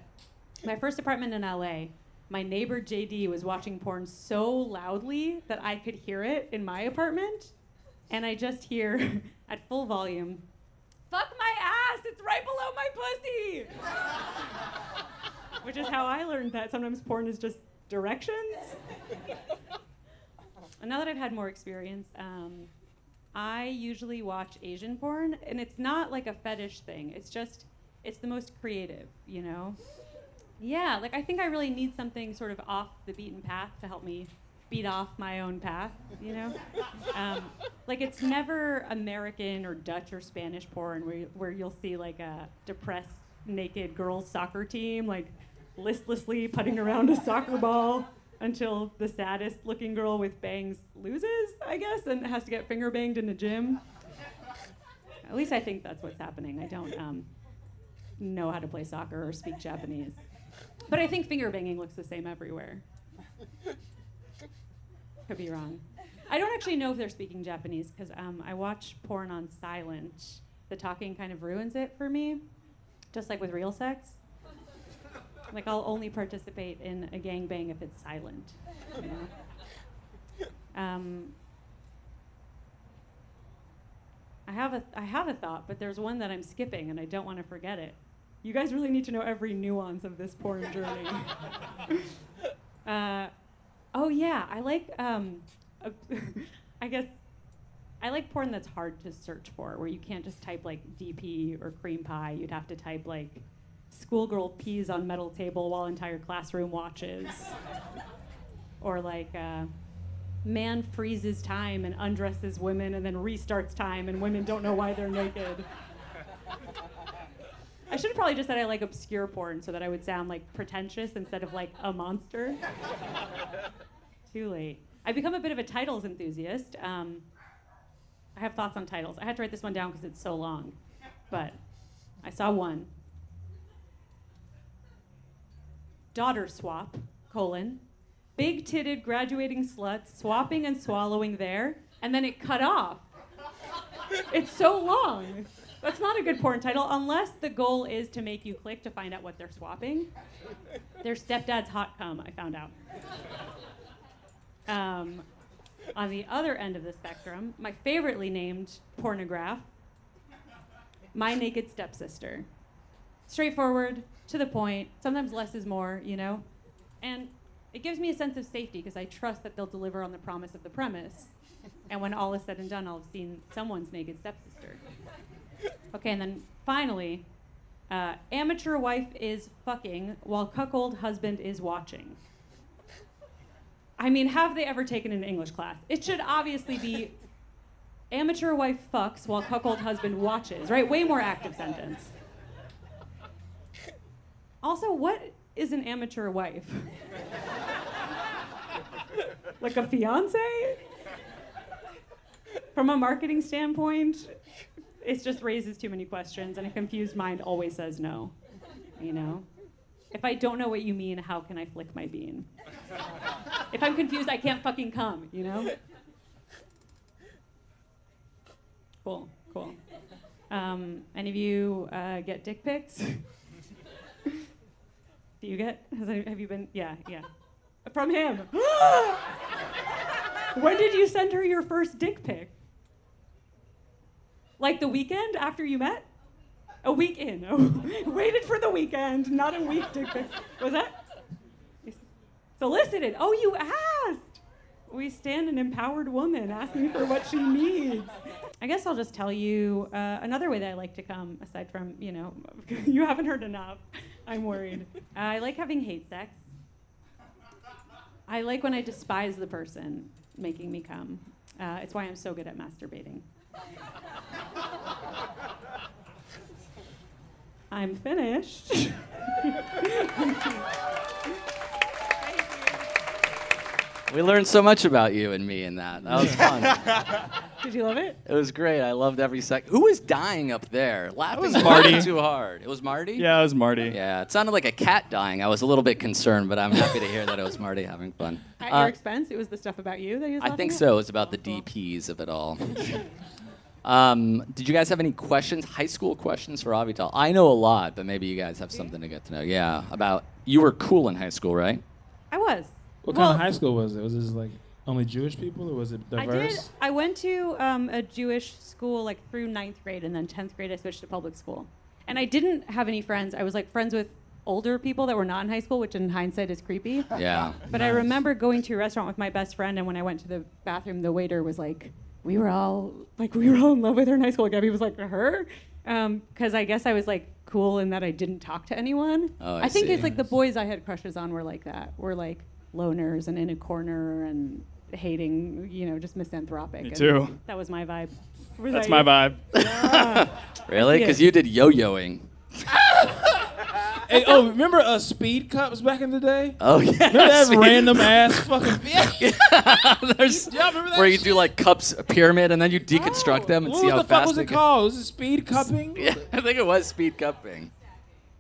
my first apartment in LA, my neighbor JD was watching porn so loudly that I could hear it in my apartment. And I just hear at full volume, fuck my ass, it's right below my pussy! Which is how I learned that sometimes porn is just directions. And now that I've had more experience, um, I usually watch Asian porn, and it's not like a fetish thing. It's just, it's the most creative, you know? Yeah, like I think I really need something sort of off the beaten path to help me beat off my own path, you know? Um, like it's never American or Dutch or Spanish porn where, where you'll see like a depressed naked girls soccer team like listlessly putting around a soccer ball until the saddest looking girl with bangs loses, I guess, and has to get finger banged in the gym. At least I think that's what's happening. I don't um, know how to play soccer or speak Japanese. But I think finger banging looks the same everywhere. Could be wrong. I don't actually know if they're speaking Japanese because um, I watch porn on silent. The talking kind of ruins it for me, just like with real sex. Like I'll only participate in a gangbang if it's silent. You know? um, I have a I have a thought, but there's one that I'm skipping, and I don't want to forget it. You guys really need to know every nuance of this porn journey. uh, oh yeah, I like. Um, I guess I like porn that's hard to search for, where you can't just type like DP or cream pie. You'd have to type like schoolgirl pees on metal table while entire classroom watches, or like. Uh, man freezes time and undresses women and then restarts time and women don't know why they're naked. I should have probably just said I like obscure porn so that I would sound like pretentious instead of like a monster. Too late. I've become a bit of a titles enthusiast. Um, I have thoughts on titles. I had to write this one down because it's so long, but I saw one. Daughter swap, colon, big titted graduating sluts swapping and swallowing there, and then it cut off. It's so long. That's not a good porn title unless the goal is to make you click to find out what they're swapping. Their stepdad's hot cum, I found out. Um, on the other end of the spectrum, my favoritely named pornograph, My Naked Stepsister. Straightforward, to the point, sometimes less is more, you know? And it gives me a sense of safety because I trust that they'll deliver on the promise of the premise. And when all is said and done, I'll have seen someone's naked stepsister. Okay, and then finally, uh, amateur wife is fucking while cuckold husband is watching. I mean, have they ever taken an English class? It should obviously be amateur wife fucks while cuckold husband watches, right? Way more active sentence. Also, what is an amateur wife? like a fiance? From a marketing standpoint, it just raises too many questions, and a confused mind always says no. You know? If I don't know what you mean, how can I flick my bean? If I'm confused, I can't fucking come, you know? Cool, cool. Um, any of you uh, get dick pics? Do you get? Any- have you been? Yeah, yeah. From him. when did you send her your first dick pic? Like the weekend after you met? A week in. Oh, waited for the weekend, not a week pic. Was that? Solicited. Oh, you asked. We stand an empowered woman asking for what she needs. I guess I'll just tell you uh, another way that I like to come, aside from, you know, you haven't heard enough. I'm worried. I like having hate sex. I like when I despise the person making me come. Uh, it's why I'm so good at masturbating. I'm finished. We learned so much about you and me in that. That was fun. Did you love it? it was great. I loved every second. Who was dying up there? Laughing was Marty. too hard. It was Marty? Yeah, it was Marty. Yeah, it sounded like a cat dying. I was a little bit concerned, but I'm happy to hear that it was Marty having fun. At Uh, your expense, it was the stuff about you that he was I think at? so. It was about the DPs of it all. Um, did you guys have any questions, high school questions for Avital? I know a lot, but maybe you guys have something to get to know. Yeah, about you were cool in high school, right? I was. What Well, kind of high school was it? Was this like only Jewish people, or was it I diverse? did. I went to um, a Jewish school like through ninth grade, and then tenth grade I switched to public school. And I didn't have any friends. I was like friends with older people that were not in high school, which in hindsight is creepy. Yeah. But I remember going to a restaurant with my best friend, and when I went to the bathroom, the waiter was like, "We were all like, we were all in love with her in high school." Gabby was like, "Her," um, because I guess I was like cool in that I didn't talk to anyone. Oh, I I think see. it's like the boys I had crushes on were like that. Were like loners and in a corner and hating, you know, just misanthropic. Me and too. That was my vibe. Was That's that my you? vibe. Yeah. Really? Because you did yo-yoing. Hey, oh, remember uh, speed cups back in the day? Oh yeah. Remember that Speed- random ass fucking. Yeah. There's Yeah, remember that where you shit? do like cups, a pyramid, and then you deconstruct them and see how fast. What the fuck was it called? Was it speed cupping? Yeah, I think it was speed cupping.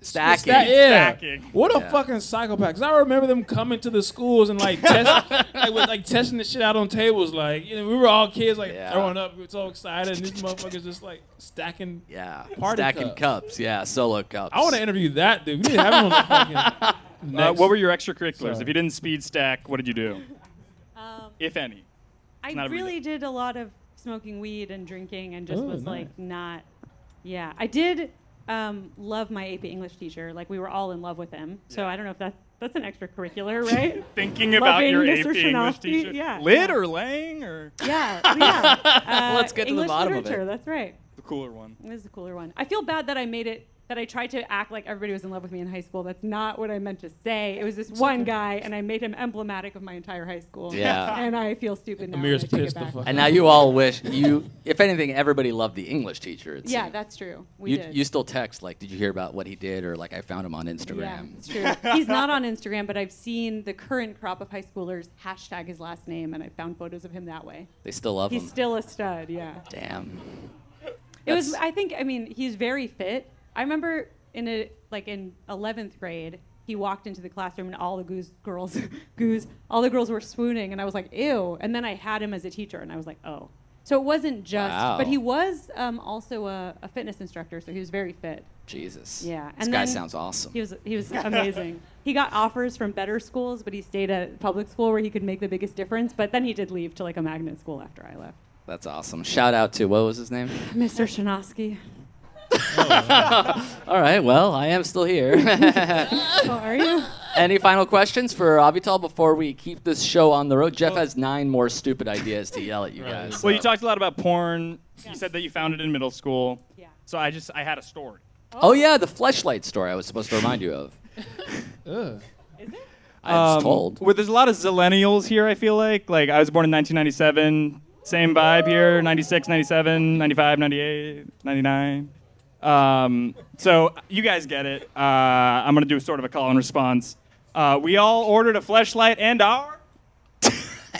Stacking. Sta- yeah. Stacking. What a Yeah. fucking psychopath. Cause I remember them coming to the schools and like, test, like, with, like testing the shit out on tables. Like, you know, we were all kids, like Yeah. throwing up. We were so excited. And these motherfuckers just like stacking. Yeah. Party Stacking cups. cups. Yeah, solo cups. I want to interview that dude. We need to have him on the fucking. Uh, what were your extracurriculars? Sorry. If you didn't speed stack, what did you do? Um, If any. I really did a lot of smoking weed and drinking and just Oh, was nice. like not yeah i did um, love my ap english teacher like we were all in love with him so i don't know if that's that's an extracurricular right Thinking about Loving your Mr. AP English teacher. yeah, Lit yeah. or Lang or yeah yeah uh, Let's get to the English bottom of it. literature, that's right the cooler one? this is the cooler one i feel bad that i made it that I tried to act like everybody was in love with me in high school. That's not what I meant to say. It was this one guy, and I made him emblematic of my entire high school. Yeah. And I feel stupid now. Amir's when I take it pissed the fuck And now you all wish you. If anything, everybody loved the English teacher. it Yeah, seemed. that's true. We you, did. you still text like, did you hear about what he did, or like I found him on Instagram." Yeah, Instagram. it's true. He's not on Instagram, but I've seen the current crop of high schoolers hashtag his last name, and I found photos of him that way. They still love He's him. He's still a stud, yeah. Damn. It was. I think. I mean, he's very fit. I remember in a like in 11th grade, he walked into the classroom and all the goose girls, goose, all the girls were swooning, and I was like, ew. And then I had him as a teacher, and I was like, oh. So it wasn't just, Wow. but he was um, also a, a fitness instructor, so he was very fit. Jesus. Yeah, This and guy sounds awesome. He was he was amazing. he got offers from better schools, but he stayed at public school where he could make the biggest difference. But then he did leave to like a magnet school after I left. That's awesome. Shout out to what was his name? Mr. Shinosky. All right. Well, I am still here. Are you? Any final questions for Avital before we keep this show on the road? Geoff has nine more stupid ideas to yell at you guys. Well, you talked a lot about porn. You said that you found it in middle school. Yeah. So I just I had a story. Oh yeah, the fleshlight story I was supposed to remind you of. Ugh. Is it? I was um, told. Where there's a lot of zillennials here, I feel like. Like, I was born in 1997. Same vibe here 96, 97, 95, 98, 99. Um, so, you guys get it. Uh, I'm going to do sort of a call and response. Uh, we all ordered a fleshlight, and our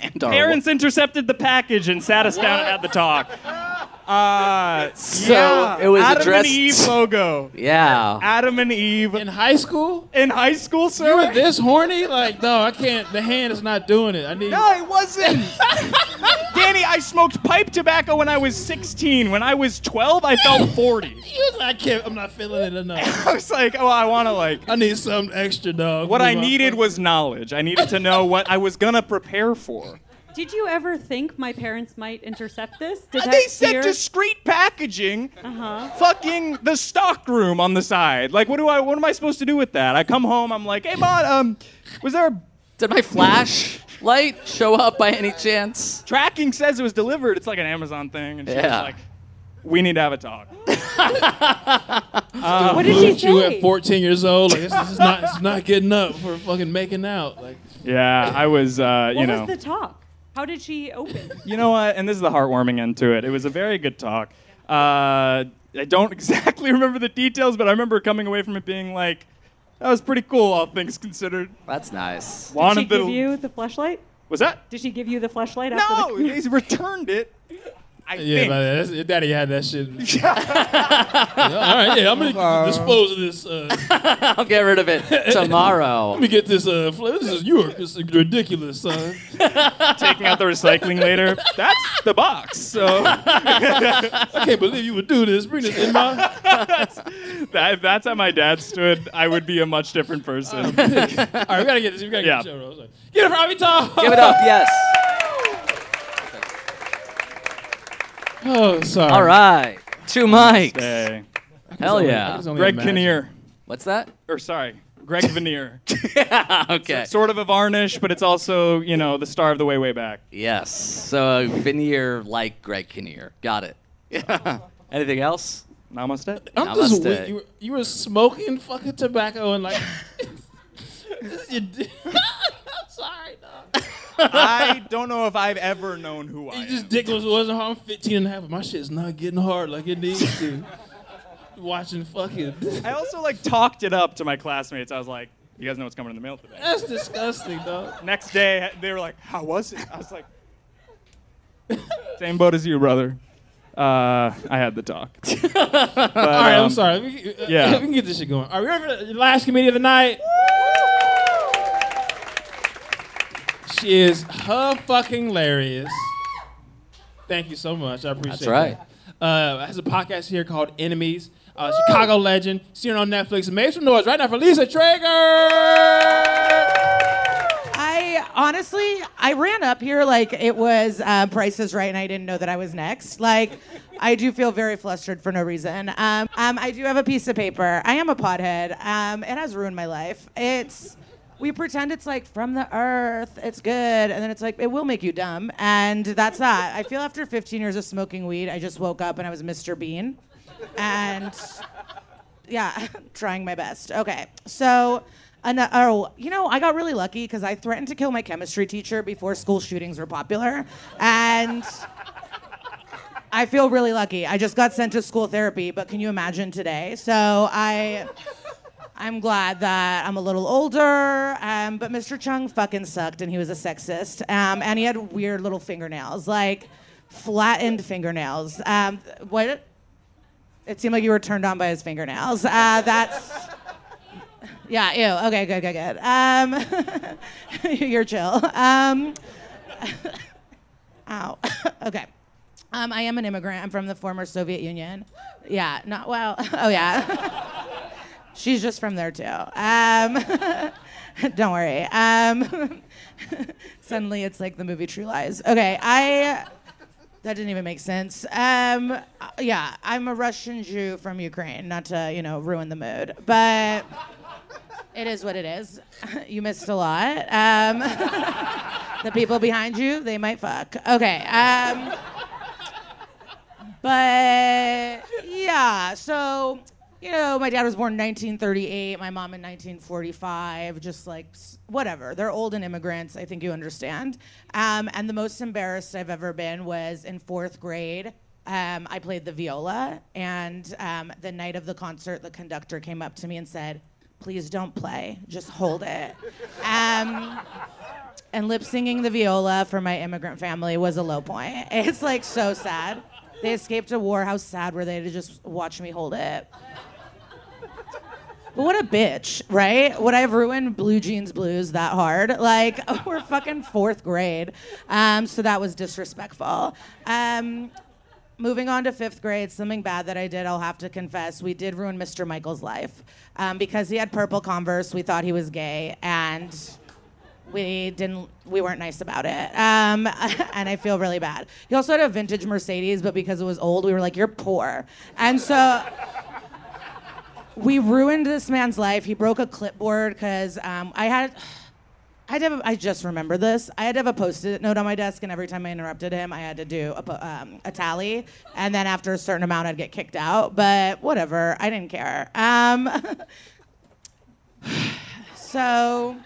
And our parents intercepted the package and sat us down at the talk. Uh, So, yeah, it was Adam addressed- and Eve logo. Yeah. Adam and Eve In high school? in high school, sir. You were this horny? Like, no, I can't. The hand is not doing it. I need. No, it wasn't. Danny, I smoked pipe tobacco when I was 16. When I was 12, I felt 40. He was like, I can't. I'm not feeling it enough. I was like, oh, I want to like. I need something extra, dog. What I needed was knowledge. I needed to know what I was gonna prepare for. Did you ever think my parents might intercept this? Did that they said fear- discreet packaging. Uh-huh. Fucking the stock room on the side. Like, what do I? What am I supposed to do with that? I come home. I'm like, hey, Mom, um, was there a Did my flash light show up by any chance? tracking says it was delivered? It's like an Amazon thing, and she was Yeah. like, we need to have a talk. what did she Moved you say? at 14 years old. Like, this, this is not. It's not getting up for fucking making out. Like, Yeah, I was. Uh, what you know. What was the talk? How did she open? You know what? And this is the heartwarming end to it. It was a very good talk. Uh, I don't exactly remember the details, but I remember coming away from it being like, that was pretty cool, all things considered. That's nice. Did she Wanted give the- you the fleshlight? Was that? Did she give you the fleshlight? No, after the- he returned it. I yeah, think. like, that's, your daddy had that shit. Yeah, all right, yeah, I'm gonna dispose of this. Uh, I'll get rid of it tomorrow. let me get this. Uh, fl- this is York. This is ridiculous, son. Taking out the recycling later. That's the box. So I can't believe you would do this. Bring this in my. that, if that's how my dad stood, I would be a much different person. All right, we gotta get this. We gotta Yeah. get the show rolling. Get it for Avi Give it up, yes. Oh, sorry. All right. Two mics. Hey. Uh, Hell only- yeah. Greg imagine. Kinnear. What's that? Or sorry, Greg Veneer. okay. sort of a varnish, but it's also, you know, the star of the way, way back. Yes. So a veneer like Greg Kinnear. Got it. Anything else? Namaste. I'm just Namaste. weak. You were, you were smoking fucking tobacco and like. this is your di- I'm sorry, dog. I don't know if I've ever known who I am. just dick was wasn't hard. I'm 15 and a half, but my shit's not getting hard like it needs to. Watching fucking. I also like talked it up to my classmates. I was like, "You guys know what's coming in the mail today." That's disgusting, dog. Next day, they were like, "How was it?" I was like, "Same boat as you, brother." Uh, I had the talk. But, All right, um, I'm sorry. We, uh, yeah. we can get this shit going. Are we ready for the last comedian of the night? She is her fucking hilarious. Thank you so much. I appreciate it. That's right. that. Uh, has a podcast here called Enemies. Uh, Chicago legend. Seen her on Netflix. Make some noise right now for Liza Treyger. I honestly, I ran up here like it was uh, Price is Right, and I didn't know that I was next. Like, I do feel very flustered for no reason. Um, um, I do have a piece of paper. I am a pothead. Um, it has ruined my life. It's we pretend it's like from the earth, it's good, and then it's like it will make you dumb, and that's that. I feel after 15 years of smoking weed, I just woke up and I was Mr. Bean, and yeah, trying my best. Okay, so. An- oh, you know, I got really lucky because I threatened to kill my chemistry teacher before school shootings were popular, and I feel really lucky. I just got sent to school therapy, but can you imagine today? So I, I'm glad that I'm a little older. Um, but Mr. Chung fucking sucked, and he was a sexist, um, and he had weird little fingernails, like flattened fingernails. Um, what? It seemed like you were turned on by his fingernails. Uh, that's. Yeah, ew. Okay, good, good, good. Um, you're chill. Um, ow. okay. Um, I am an immigrant. I'm from the former Soviet Union. Yeah, not well. Oh, yeah. She's just from there, too. Um, don't worry. Um, suddenly it's like the movie True Lies. Okay, I. That didn't even make sense. Um, uh, yeah, I'm a Russian Jew from Ukraine, not to, you know, ruin the mood. But. It is what it is. You missed a lot. Um, the people behind you, they might fuck. Okay. Um, but yeah, so you know, my dad was born in 1938, my mom in 1945, just like whatever. They're old and immigrants. I think you understand. Um, and the most embarrassed I've ever been was in fourth grade. Um, I played the viola, and um, the night of the concert, the conductor came up to me and said, "Please don't play, just hold it." Um, and lip singing the viola for my immigrant family was a low point. It's like so sad. They escaped a war. How sad were they to just watch me hold it? What a bitch, right? Would I have ruined Blue Jeans Blues that hard? Like, we're fucking fourth grade. Um, so that was disrespectful. Um, moving on to fifth grade, something bad that I did, I'll have to confess. We did ruin Mr. Michael's life um, because he had purple Converse. We thought he was gay, and we didn't. We weren't nice about it, um, and I feel really bad. He also had a vintage Mercedes, but because it was old, we were like, "You're poor," and so we ruined this man's life. He broke a clipboard because um, I had. I had to have, I just remember this. I had to have a post-it note on my desk, and every time I interrupted him, I had to do a, um, a tally. And then after a certain amount, I'd get kicked out. But whatever, I didn't care. Um, so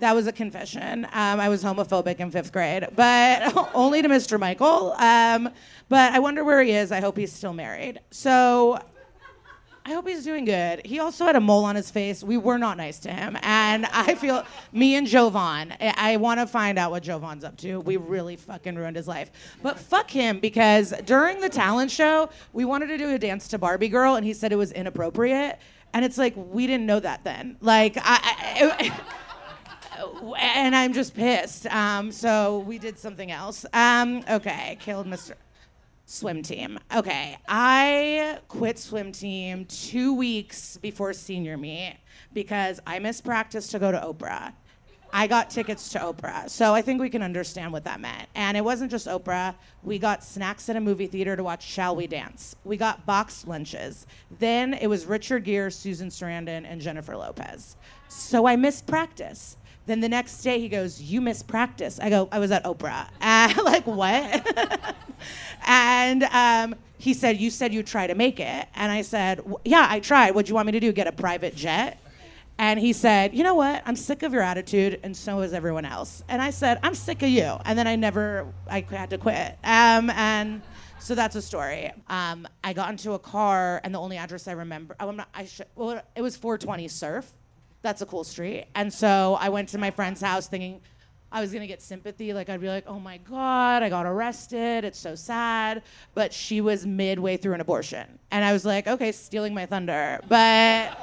that was a confession. Um, I was homophobic in fifth grade, but only to Mr. Michael. Um, but I wonder where he is. I hope he's still married. So I hope he's doing good. He also had a mole on his face. We were not nice to him. And I feel, me and Jovan, I, I want to find out what Jovan's up to. We really fucking ruined his life. But fuck him because during the talent show, we wanted to do a dance to Barbie Girl, and he said it was inappropriate. And it's like, we didn't know that then. Like, I. I and I'm just pissed. Um, so we did something else. Um, okay, killed Mr. Swim team. Okay, I quit swim team two weeks before senior meet because I missed practice to go to Oprah. I got tickets to Oprah, so I think we can understand what that meant. And it wasn't just Oprah. We got snacks at a movie theater to watch Shall We Dance. We got boxed lunches. Then it was Richard Gere, Susan Sarandon, and Jennifer Lopez. So I missed practice. Then the next day he goes, "You missed practice." I go, "I was at Oprah." Uh, like what? and um, he said, "You said you'd try to make it." And I said, "Yeah, I tried. What do you want me to do? Get a private jet?" And he said, "You know what? I'm sick of your attitude, and so is everyone else." And I said, "I'm sick of you." And then I never, I had to quit. Um, and so that's a story. Um, I got into a car, and the only address I remember, oh, I'm not, I should, well, it was 420 Surf. That's a cool street. And so I went to my friend's house thinking I was gonna get sympathy. Like I'd be like, "Oh my god, I got arrested. It's so sad." But she was midway through an abortion, and I was like, "Okay, stealing my thunder." But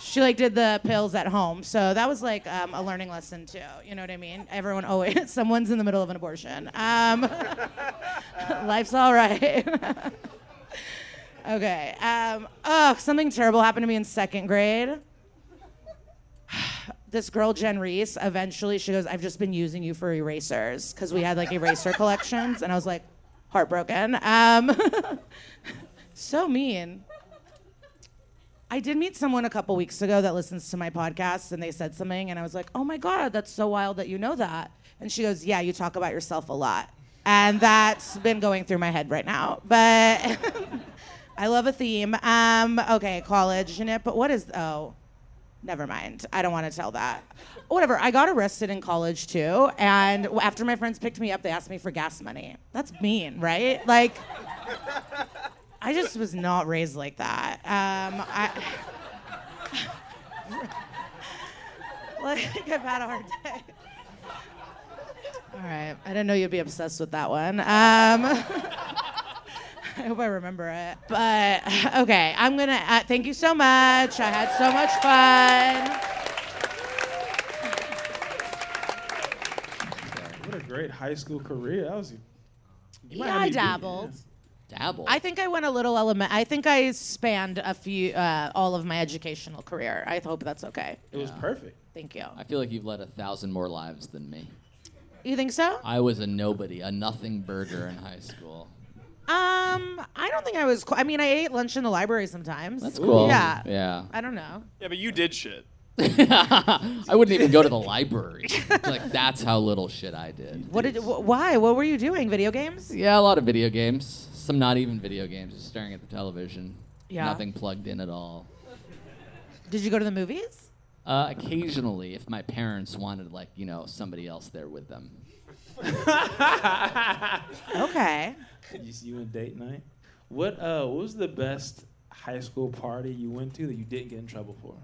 she like did the pills at home, so that was like um, a learning lesson too. You know what I mean? Everyone always someone's in the middle of an abortion. Um, life's all right. okay. Um, oh, something terrible happened to me in second grade this girl Jen Reese eventually she goes, I've just been using you for erasers because we had like eraser collections, and I was like, heartbroken. Um, so mean. I did meet someone a couple weeks ago that listens to my podcast, and they said something, and I was like, oh my god, that's so wild that you know that. And she goes, yeah, you talk about yourself a lot, and that's been going through my head right now, but. I love a theme. Um, okay, college, Jeanette, but what is oh? Never mind. I don't want to tell that. Whatever. I got arrested in college too, and after my friends picked me up, they asked me for gas money. That's mean, right? Like, I just was not raised like that. Um, I. like I've had a hard day. All right. I didn't know you'd be obsessed with that one. Um, I hope I remember it. But okay, I'm gonna uh, thank you so much. I had so much fun. What a great high school career. That was. you Yeah, have I me beat, dabbled. Dabble. I think I went a little element. I think I spanned a few, uh, all of my educational career. I hope that's okay. It was perfect. Thank you. I feel like you've led a thousand more lives than me. You think so? I was a nobody, a nothing burger in high school. Um, I don't think I was. Qu- I mean, I ate lunch in the library sometimes. That's cool. Yeah. Yeah. I don't know. Yeah, but you did shit. I wouldn't even go to the library. like that's how little shit I did. What did? Wh- why? What were you doing? Video games? Yeah, a lot of video games. Some not even video games, just staring at the television. Yeah. Nothing plugged in at all. Did you go to the movies? Uh, occasionally, if my parents wanted, like, you know, somebody else there with them. Okay. You see you in date night. What uh what was the best high school party you went to that you didn't get in trouble for?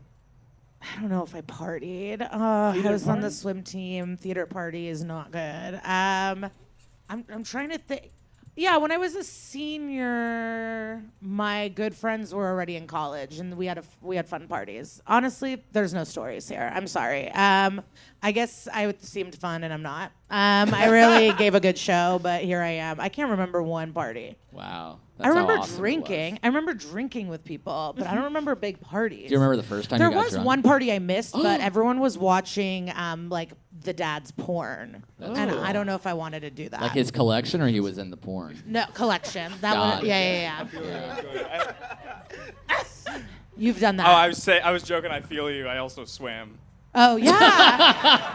I don't know if I partied. Uh, I was didn't on the swim team. Theater party is not good. Um, I'm I'm trying to think. Yeah, when I was a senior, my good friends were already in college, and we had a f- we had fun parties. Honestly, there's no stories here. I'm sorry. Um, I guess I seemed fun, and I'm not. Um, I really gave a good show, but here I am. I can't remember one party. Wow. I That's how remember awesome drinking. I remember drinking with people, but I don't remember big parties. Do you remember the first time there you got there? There was drunk? one party I missed, but everyone was watching um, like the dad's porn, That's and cool. I don't know if I wanted to do that. Like his collection, or he was in the porn? no collection. That Got one, it. yeah, yeah, yeah. You've done that. Oh. I was say I was joking. I feel you. I also swam Oh yeah.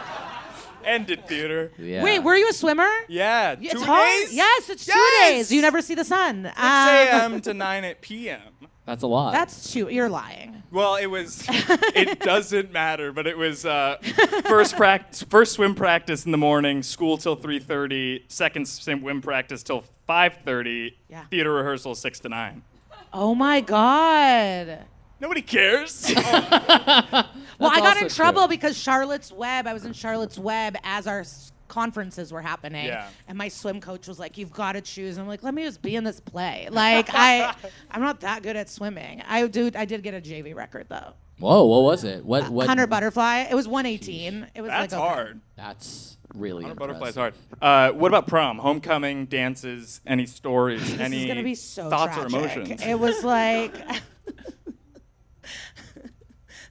and did theater. Wait, were you a swimmer? Yeah, It's two hard. days? Yes, it's two Yes! days. You never see the sun. 6 Um, a.m. to 9 at p.m. That's a lot. That's two. You're lying. Well, it was. it doesn't matter, but it was uh, first practice, first swim practice in the morning, school till 3:30, second swim practice till 5:30, Yeah. theater rehearsal six to nine. Oh my god. Nobody cares. Well, I got in trouble because Charlotte's Web, I was in Charlotte's Web as our conferences were happening. Yeah. And my swim coach was like, You've got to choose. And I'm like, Let me just be in this play. Like, I, I'm not that good at swimming. I do, I did get a JV record though. Whoa, what was it? What? What? 100 butterfly. It was 118. It was That's like okay. hard. That's really hard. Hunter. Butterfly's hard. Uh, what about prom, homecoming, dances, any stories, This any is gonna be so thoughts tragic. or emotions? It was like.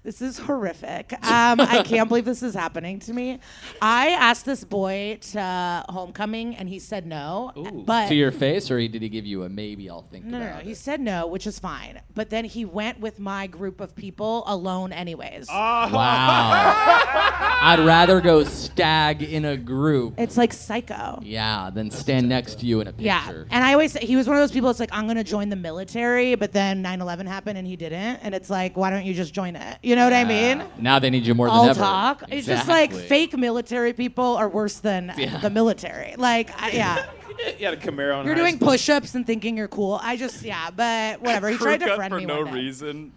This is horrific. Um, I can't believe this is happening to me. I asked this boy to homecoming, and he said no. But to your face, or he, did he give you a maybe? I'll think no, no, about no. He it. said no, which is fine. But then he went with my group of people alone, anyways. Wow. I'd rather go stag in a group. It's like psycho. Yeah, than stand next to you in a picture. Yeah. And I always say he was one of those people. It's like I'm gonna join the military, but then 9/11 happened and he didn't. And it's like, why don't you just join it? You know what I mean? Now they need you more than ever. All ever. talk. It's just like Exactly. fake military people are worse than Yeah. the military. Like, I, yeah. You had a Camaro. in You're high doing school. push-ups and thinking you're cool. I just, yeah, but whatever. He Crew tried to cut friend for me no one day. reason.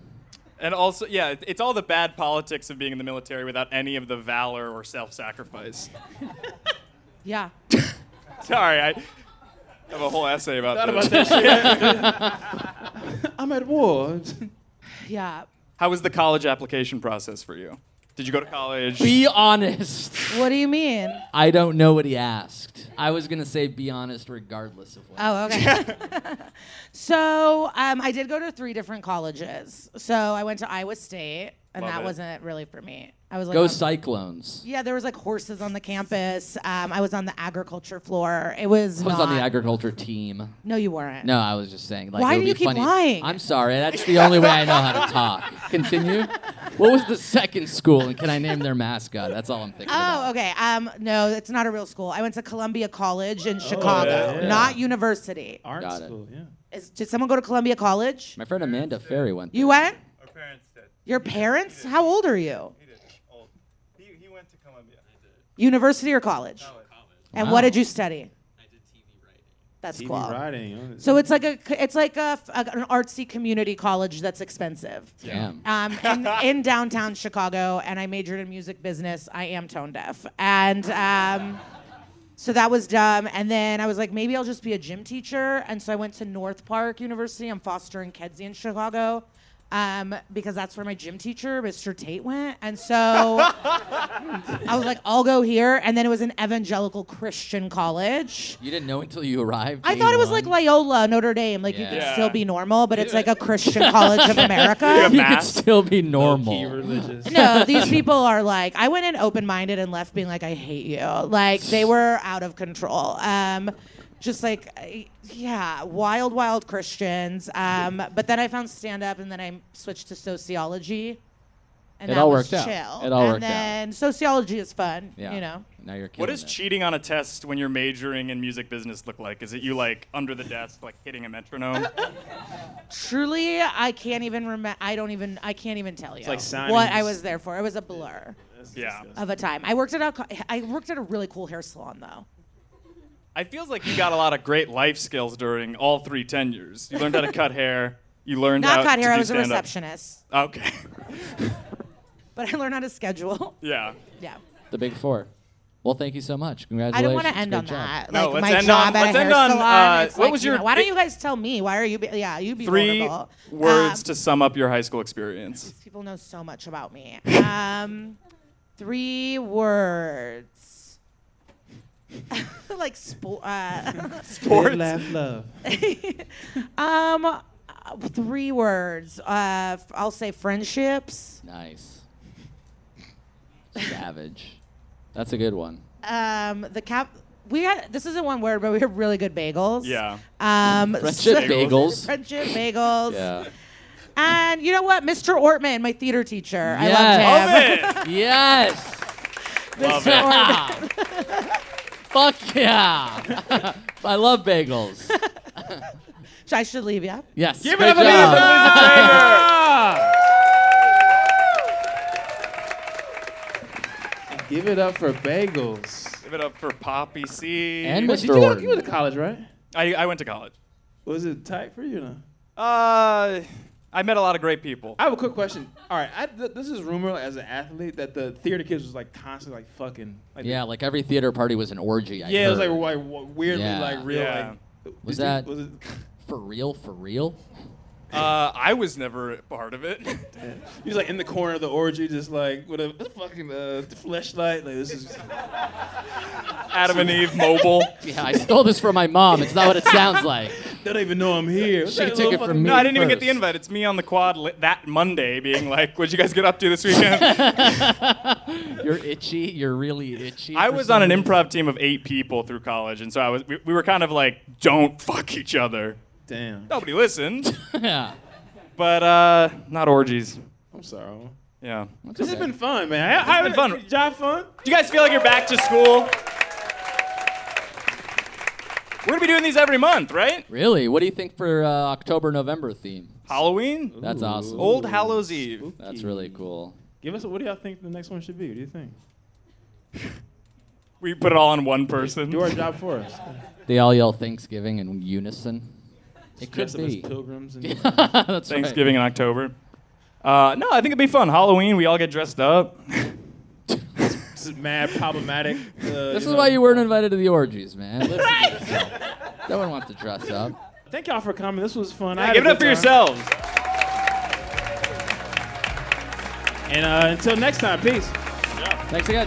And also, yeah, it- it's all the bad politics of being in the military without any of the valor or self-sacrifice. Yeah. Sorry, I have a whole essay about Thought this. about that. I'm at war. Yeah. How was the college application process for you? Did you go to college? Be honest. What do you mean? I don't know what he asked. I was gonna say be honest regardless of what. Oh, okay. so um, I did go to three different colleges. So I went to Iowa State, and Love that it. wasn't really for me. I was like, Go on- Cyclones. Yeah, there was like horses on the campus. Um, I was on the agriculture floor. It was. I was not, on the agriculture team. No, you weren't. No, I was just saying. Like, Why it would do be you keep funny. lying? I'm sorry. That's the only way I know how to talk. Continue. What was the second school, and can I name their mascot? That's all I'm thinking. about. Oh, okay. Um, no, it's not a real school. I went to Columbia College in Chicago, yeah, yeah. not university. Art Got it. school, yeah. Is, did someone go to Columbia College? My friend Amanda Ferry went. You went? Our parents did. Your parents? How old are you? He, went to Columbia. University or college? College. And Wow. what did you study? I did TV writing. That's cool. TV cool. writing. So it's like a it's like a, an artsy community college that's expensive. Damn. Um, in, in downtown Chicago, and I majored in music business. I am tone deaf, and um, so that was dumb. And then I was like, maybe I'll just be a gym teacher. And so I went to North Park University. I'm Foster and Kedzie in Chicago. Um, because that's where my gym teacher, Mr. Tate, went. And so I was like, I'll go here. And then it was an evangelical Christian college. You didn't know until you arrived. I thought it was one? like Loyola, Notre Dame. Like you Yeah. could Yeah. still be normal, but it's like a Christian college of America. you could still be normal. Religious. No, these people are like, I went in open minded and left being like, I hate you. Like, they were out of control. Um, just like, yeah, wild, wild Christians. Um, but then I found stand up and then I switched to sociology. And It that all was worked out. chill. It all and worked out. then sociology is fun. Yeah. You know. Now you're What does it. cheating on a test when you're majoring in music business look like? Is it you like under the desk, like hitting a metronome? Truly, I can't even remember. I don't even. I can't even tell you like signing what I s- was there for. It was a blur yeah. of a time. I worked at a. co- I worked at a really cool hair salon though. I feels like you got a lot of great life skills during all three tenures. You learned how to cut hair. You learned how to Not cut hair. do I was a stand-up. receptionist, Okay. but I learned how to schedule. Yeah. yeah. The big four. Well, thank you so much. Congratulations. I don't want to end Great on job. that. No, like let's my end job on- at let's a hair end on, salon. uh, what like, was you your- know, why don't you guys tell me? Why are you? Be, yeah, you be Three vulnerable. words Um, to sum up your high school experience. People know so much about me. Um, three words. like sport. Uh, Sports. Laugh, love. um, uh, three words. Uh, f- I'll say friendships. Nice. Savage. That's a good one. Um, the cap. We had this isn't one word, but we have really good bagels. Yeah. Um, Friendship bagels. friendship bagels. Yeah. And you know what, Mr. Ortman, my theater teacher. I Yes. loved him. Love it. Yes. Love Mr. it. Ortman. Fuck yeah. I love bagels. So I should leave, yeah? Yes. Give it up for job. Liza Give it up for bagels. Give it up for Poppy C. And But Mr. did you, go, you went to college, right? I, I went to college. Was it tight for you? or No? Uh, I met a lot of great people. I have a quick question. All right, I, th- this is rumor as an athlete that the theater kids was like constantly like fucking. Like Yeah, like every theater party was an orgy. I yeah, it was like, heard. like weirdly Yeah. like real Yeah. like. Was did you- that was it? for real? For real? Uh, I was never part of it. He was like in the corner of the orgy, just like with a fucking uh, fleshlight. Like this is. Adam and Eve mobile. Yeah, I stole this from my mom. It's not what it sounds like. They don't even know I'm here. She took it from me. No, I didn't even get the first. invite. It's me on the quad li- that Monday being like, what'd you guys get up to this weekend? You're itchy. You're really itchy. I for was on an reason. improv team of eight people through college, and so I was. We, we were kind of like, don't fuck each other. Damn. Nobody listened, yeah. but uh, not orgies. I'm sorry. Yeah. This has been fun, man. How, how been fun. Job fun. Do you guys feel like you're back to school? We're gonna be doing these every month, right? Really? What do you think for uh, October November theme? Halloween. That's awesome. Old Hallows Eve. That's really cool. Give us. What do y'all think the next one should be? What do you think? We put it all on one person. Do our job for us. They all yell Thanksgiving in unison. It could Dress up as be. pilgrims and- That's Thanksgiving in October. Uh, no, I think it'd be fun. Halloween, we all get dressed up. This is mad problematic. Uh, This is know. why you weren't invited to the orgies, man. Listen to yourself. No one wants to dress up. Thank y'all for coming. This was fun. I Yeah, had give it up for good time. yourselves. And uh, until next time, peace. Thanks again.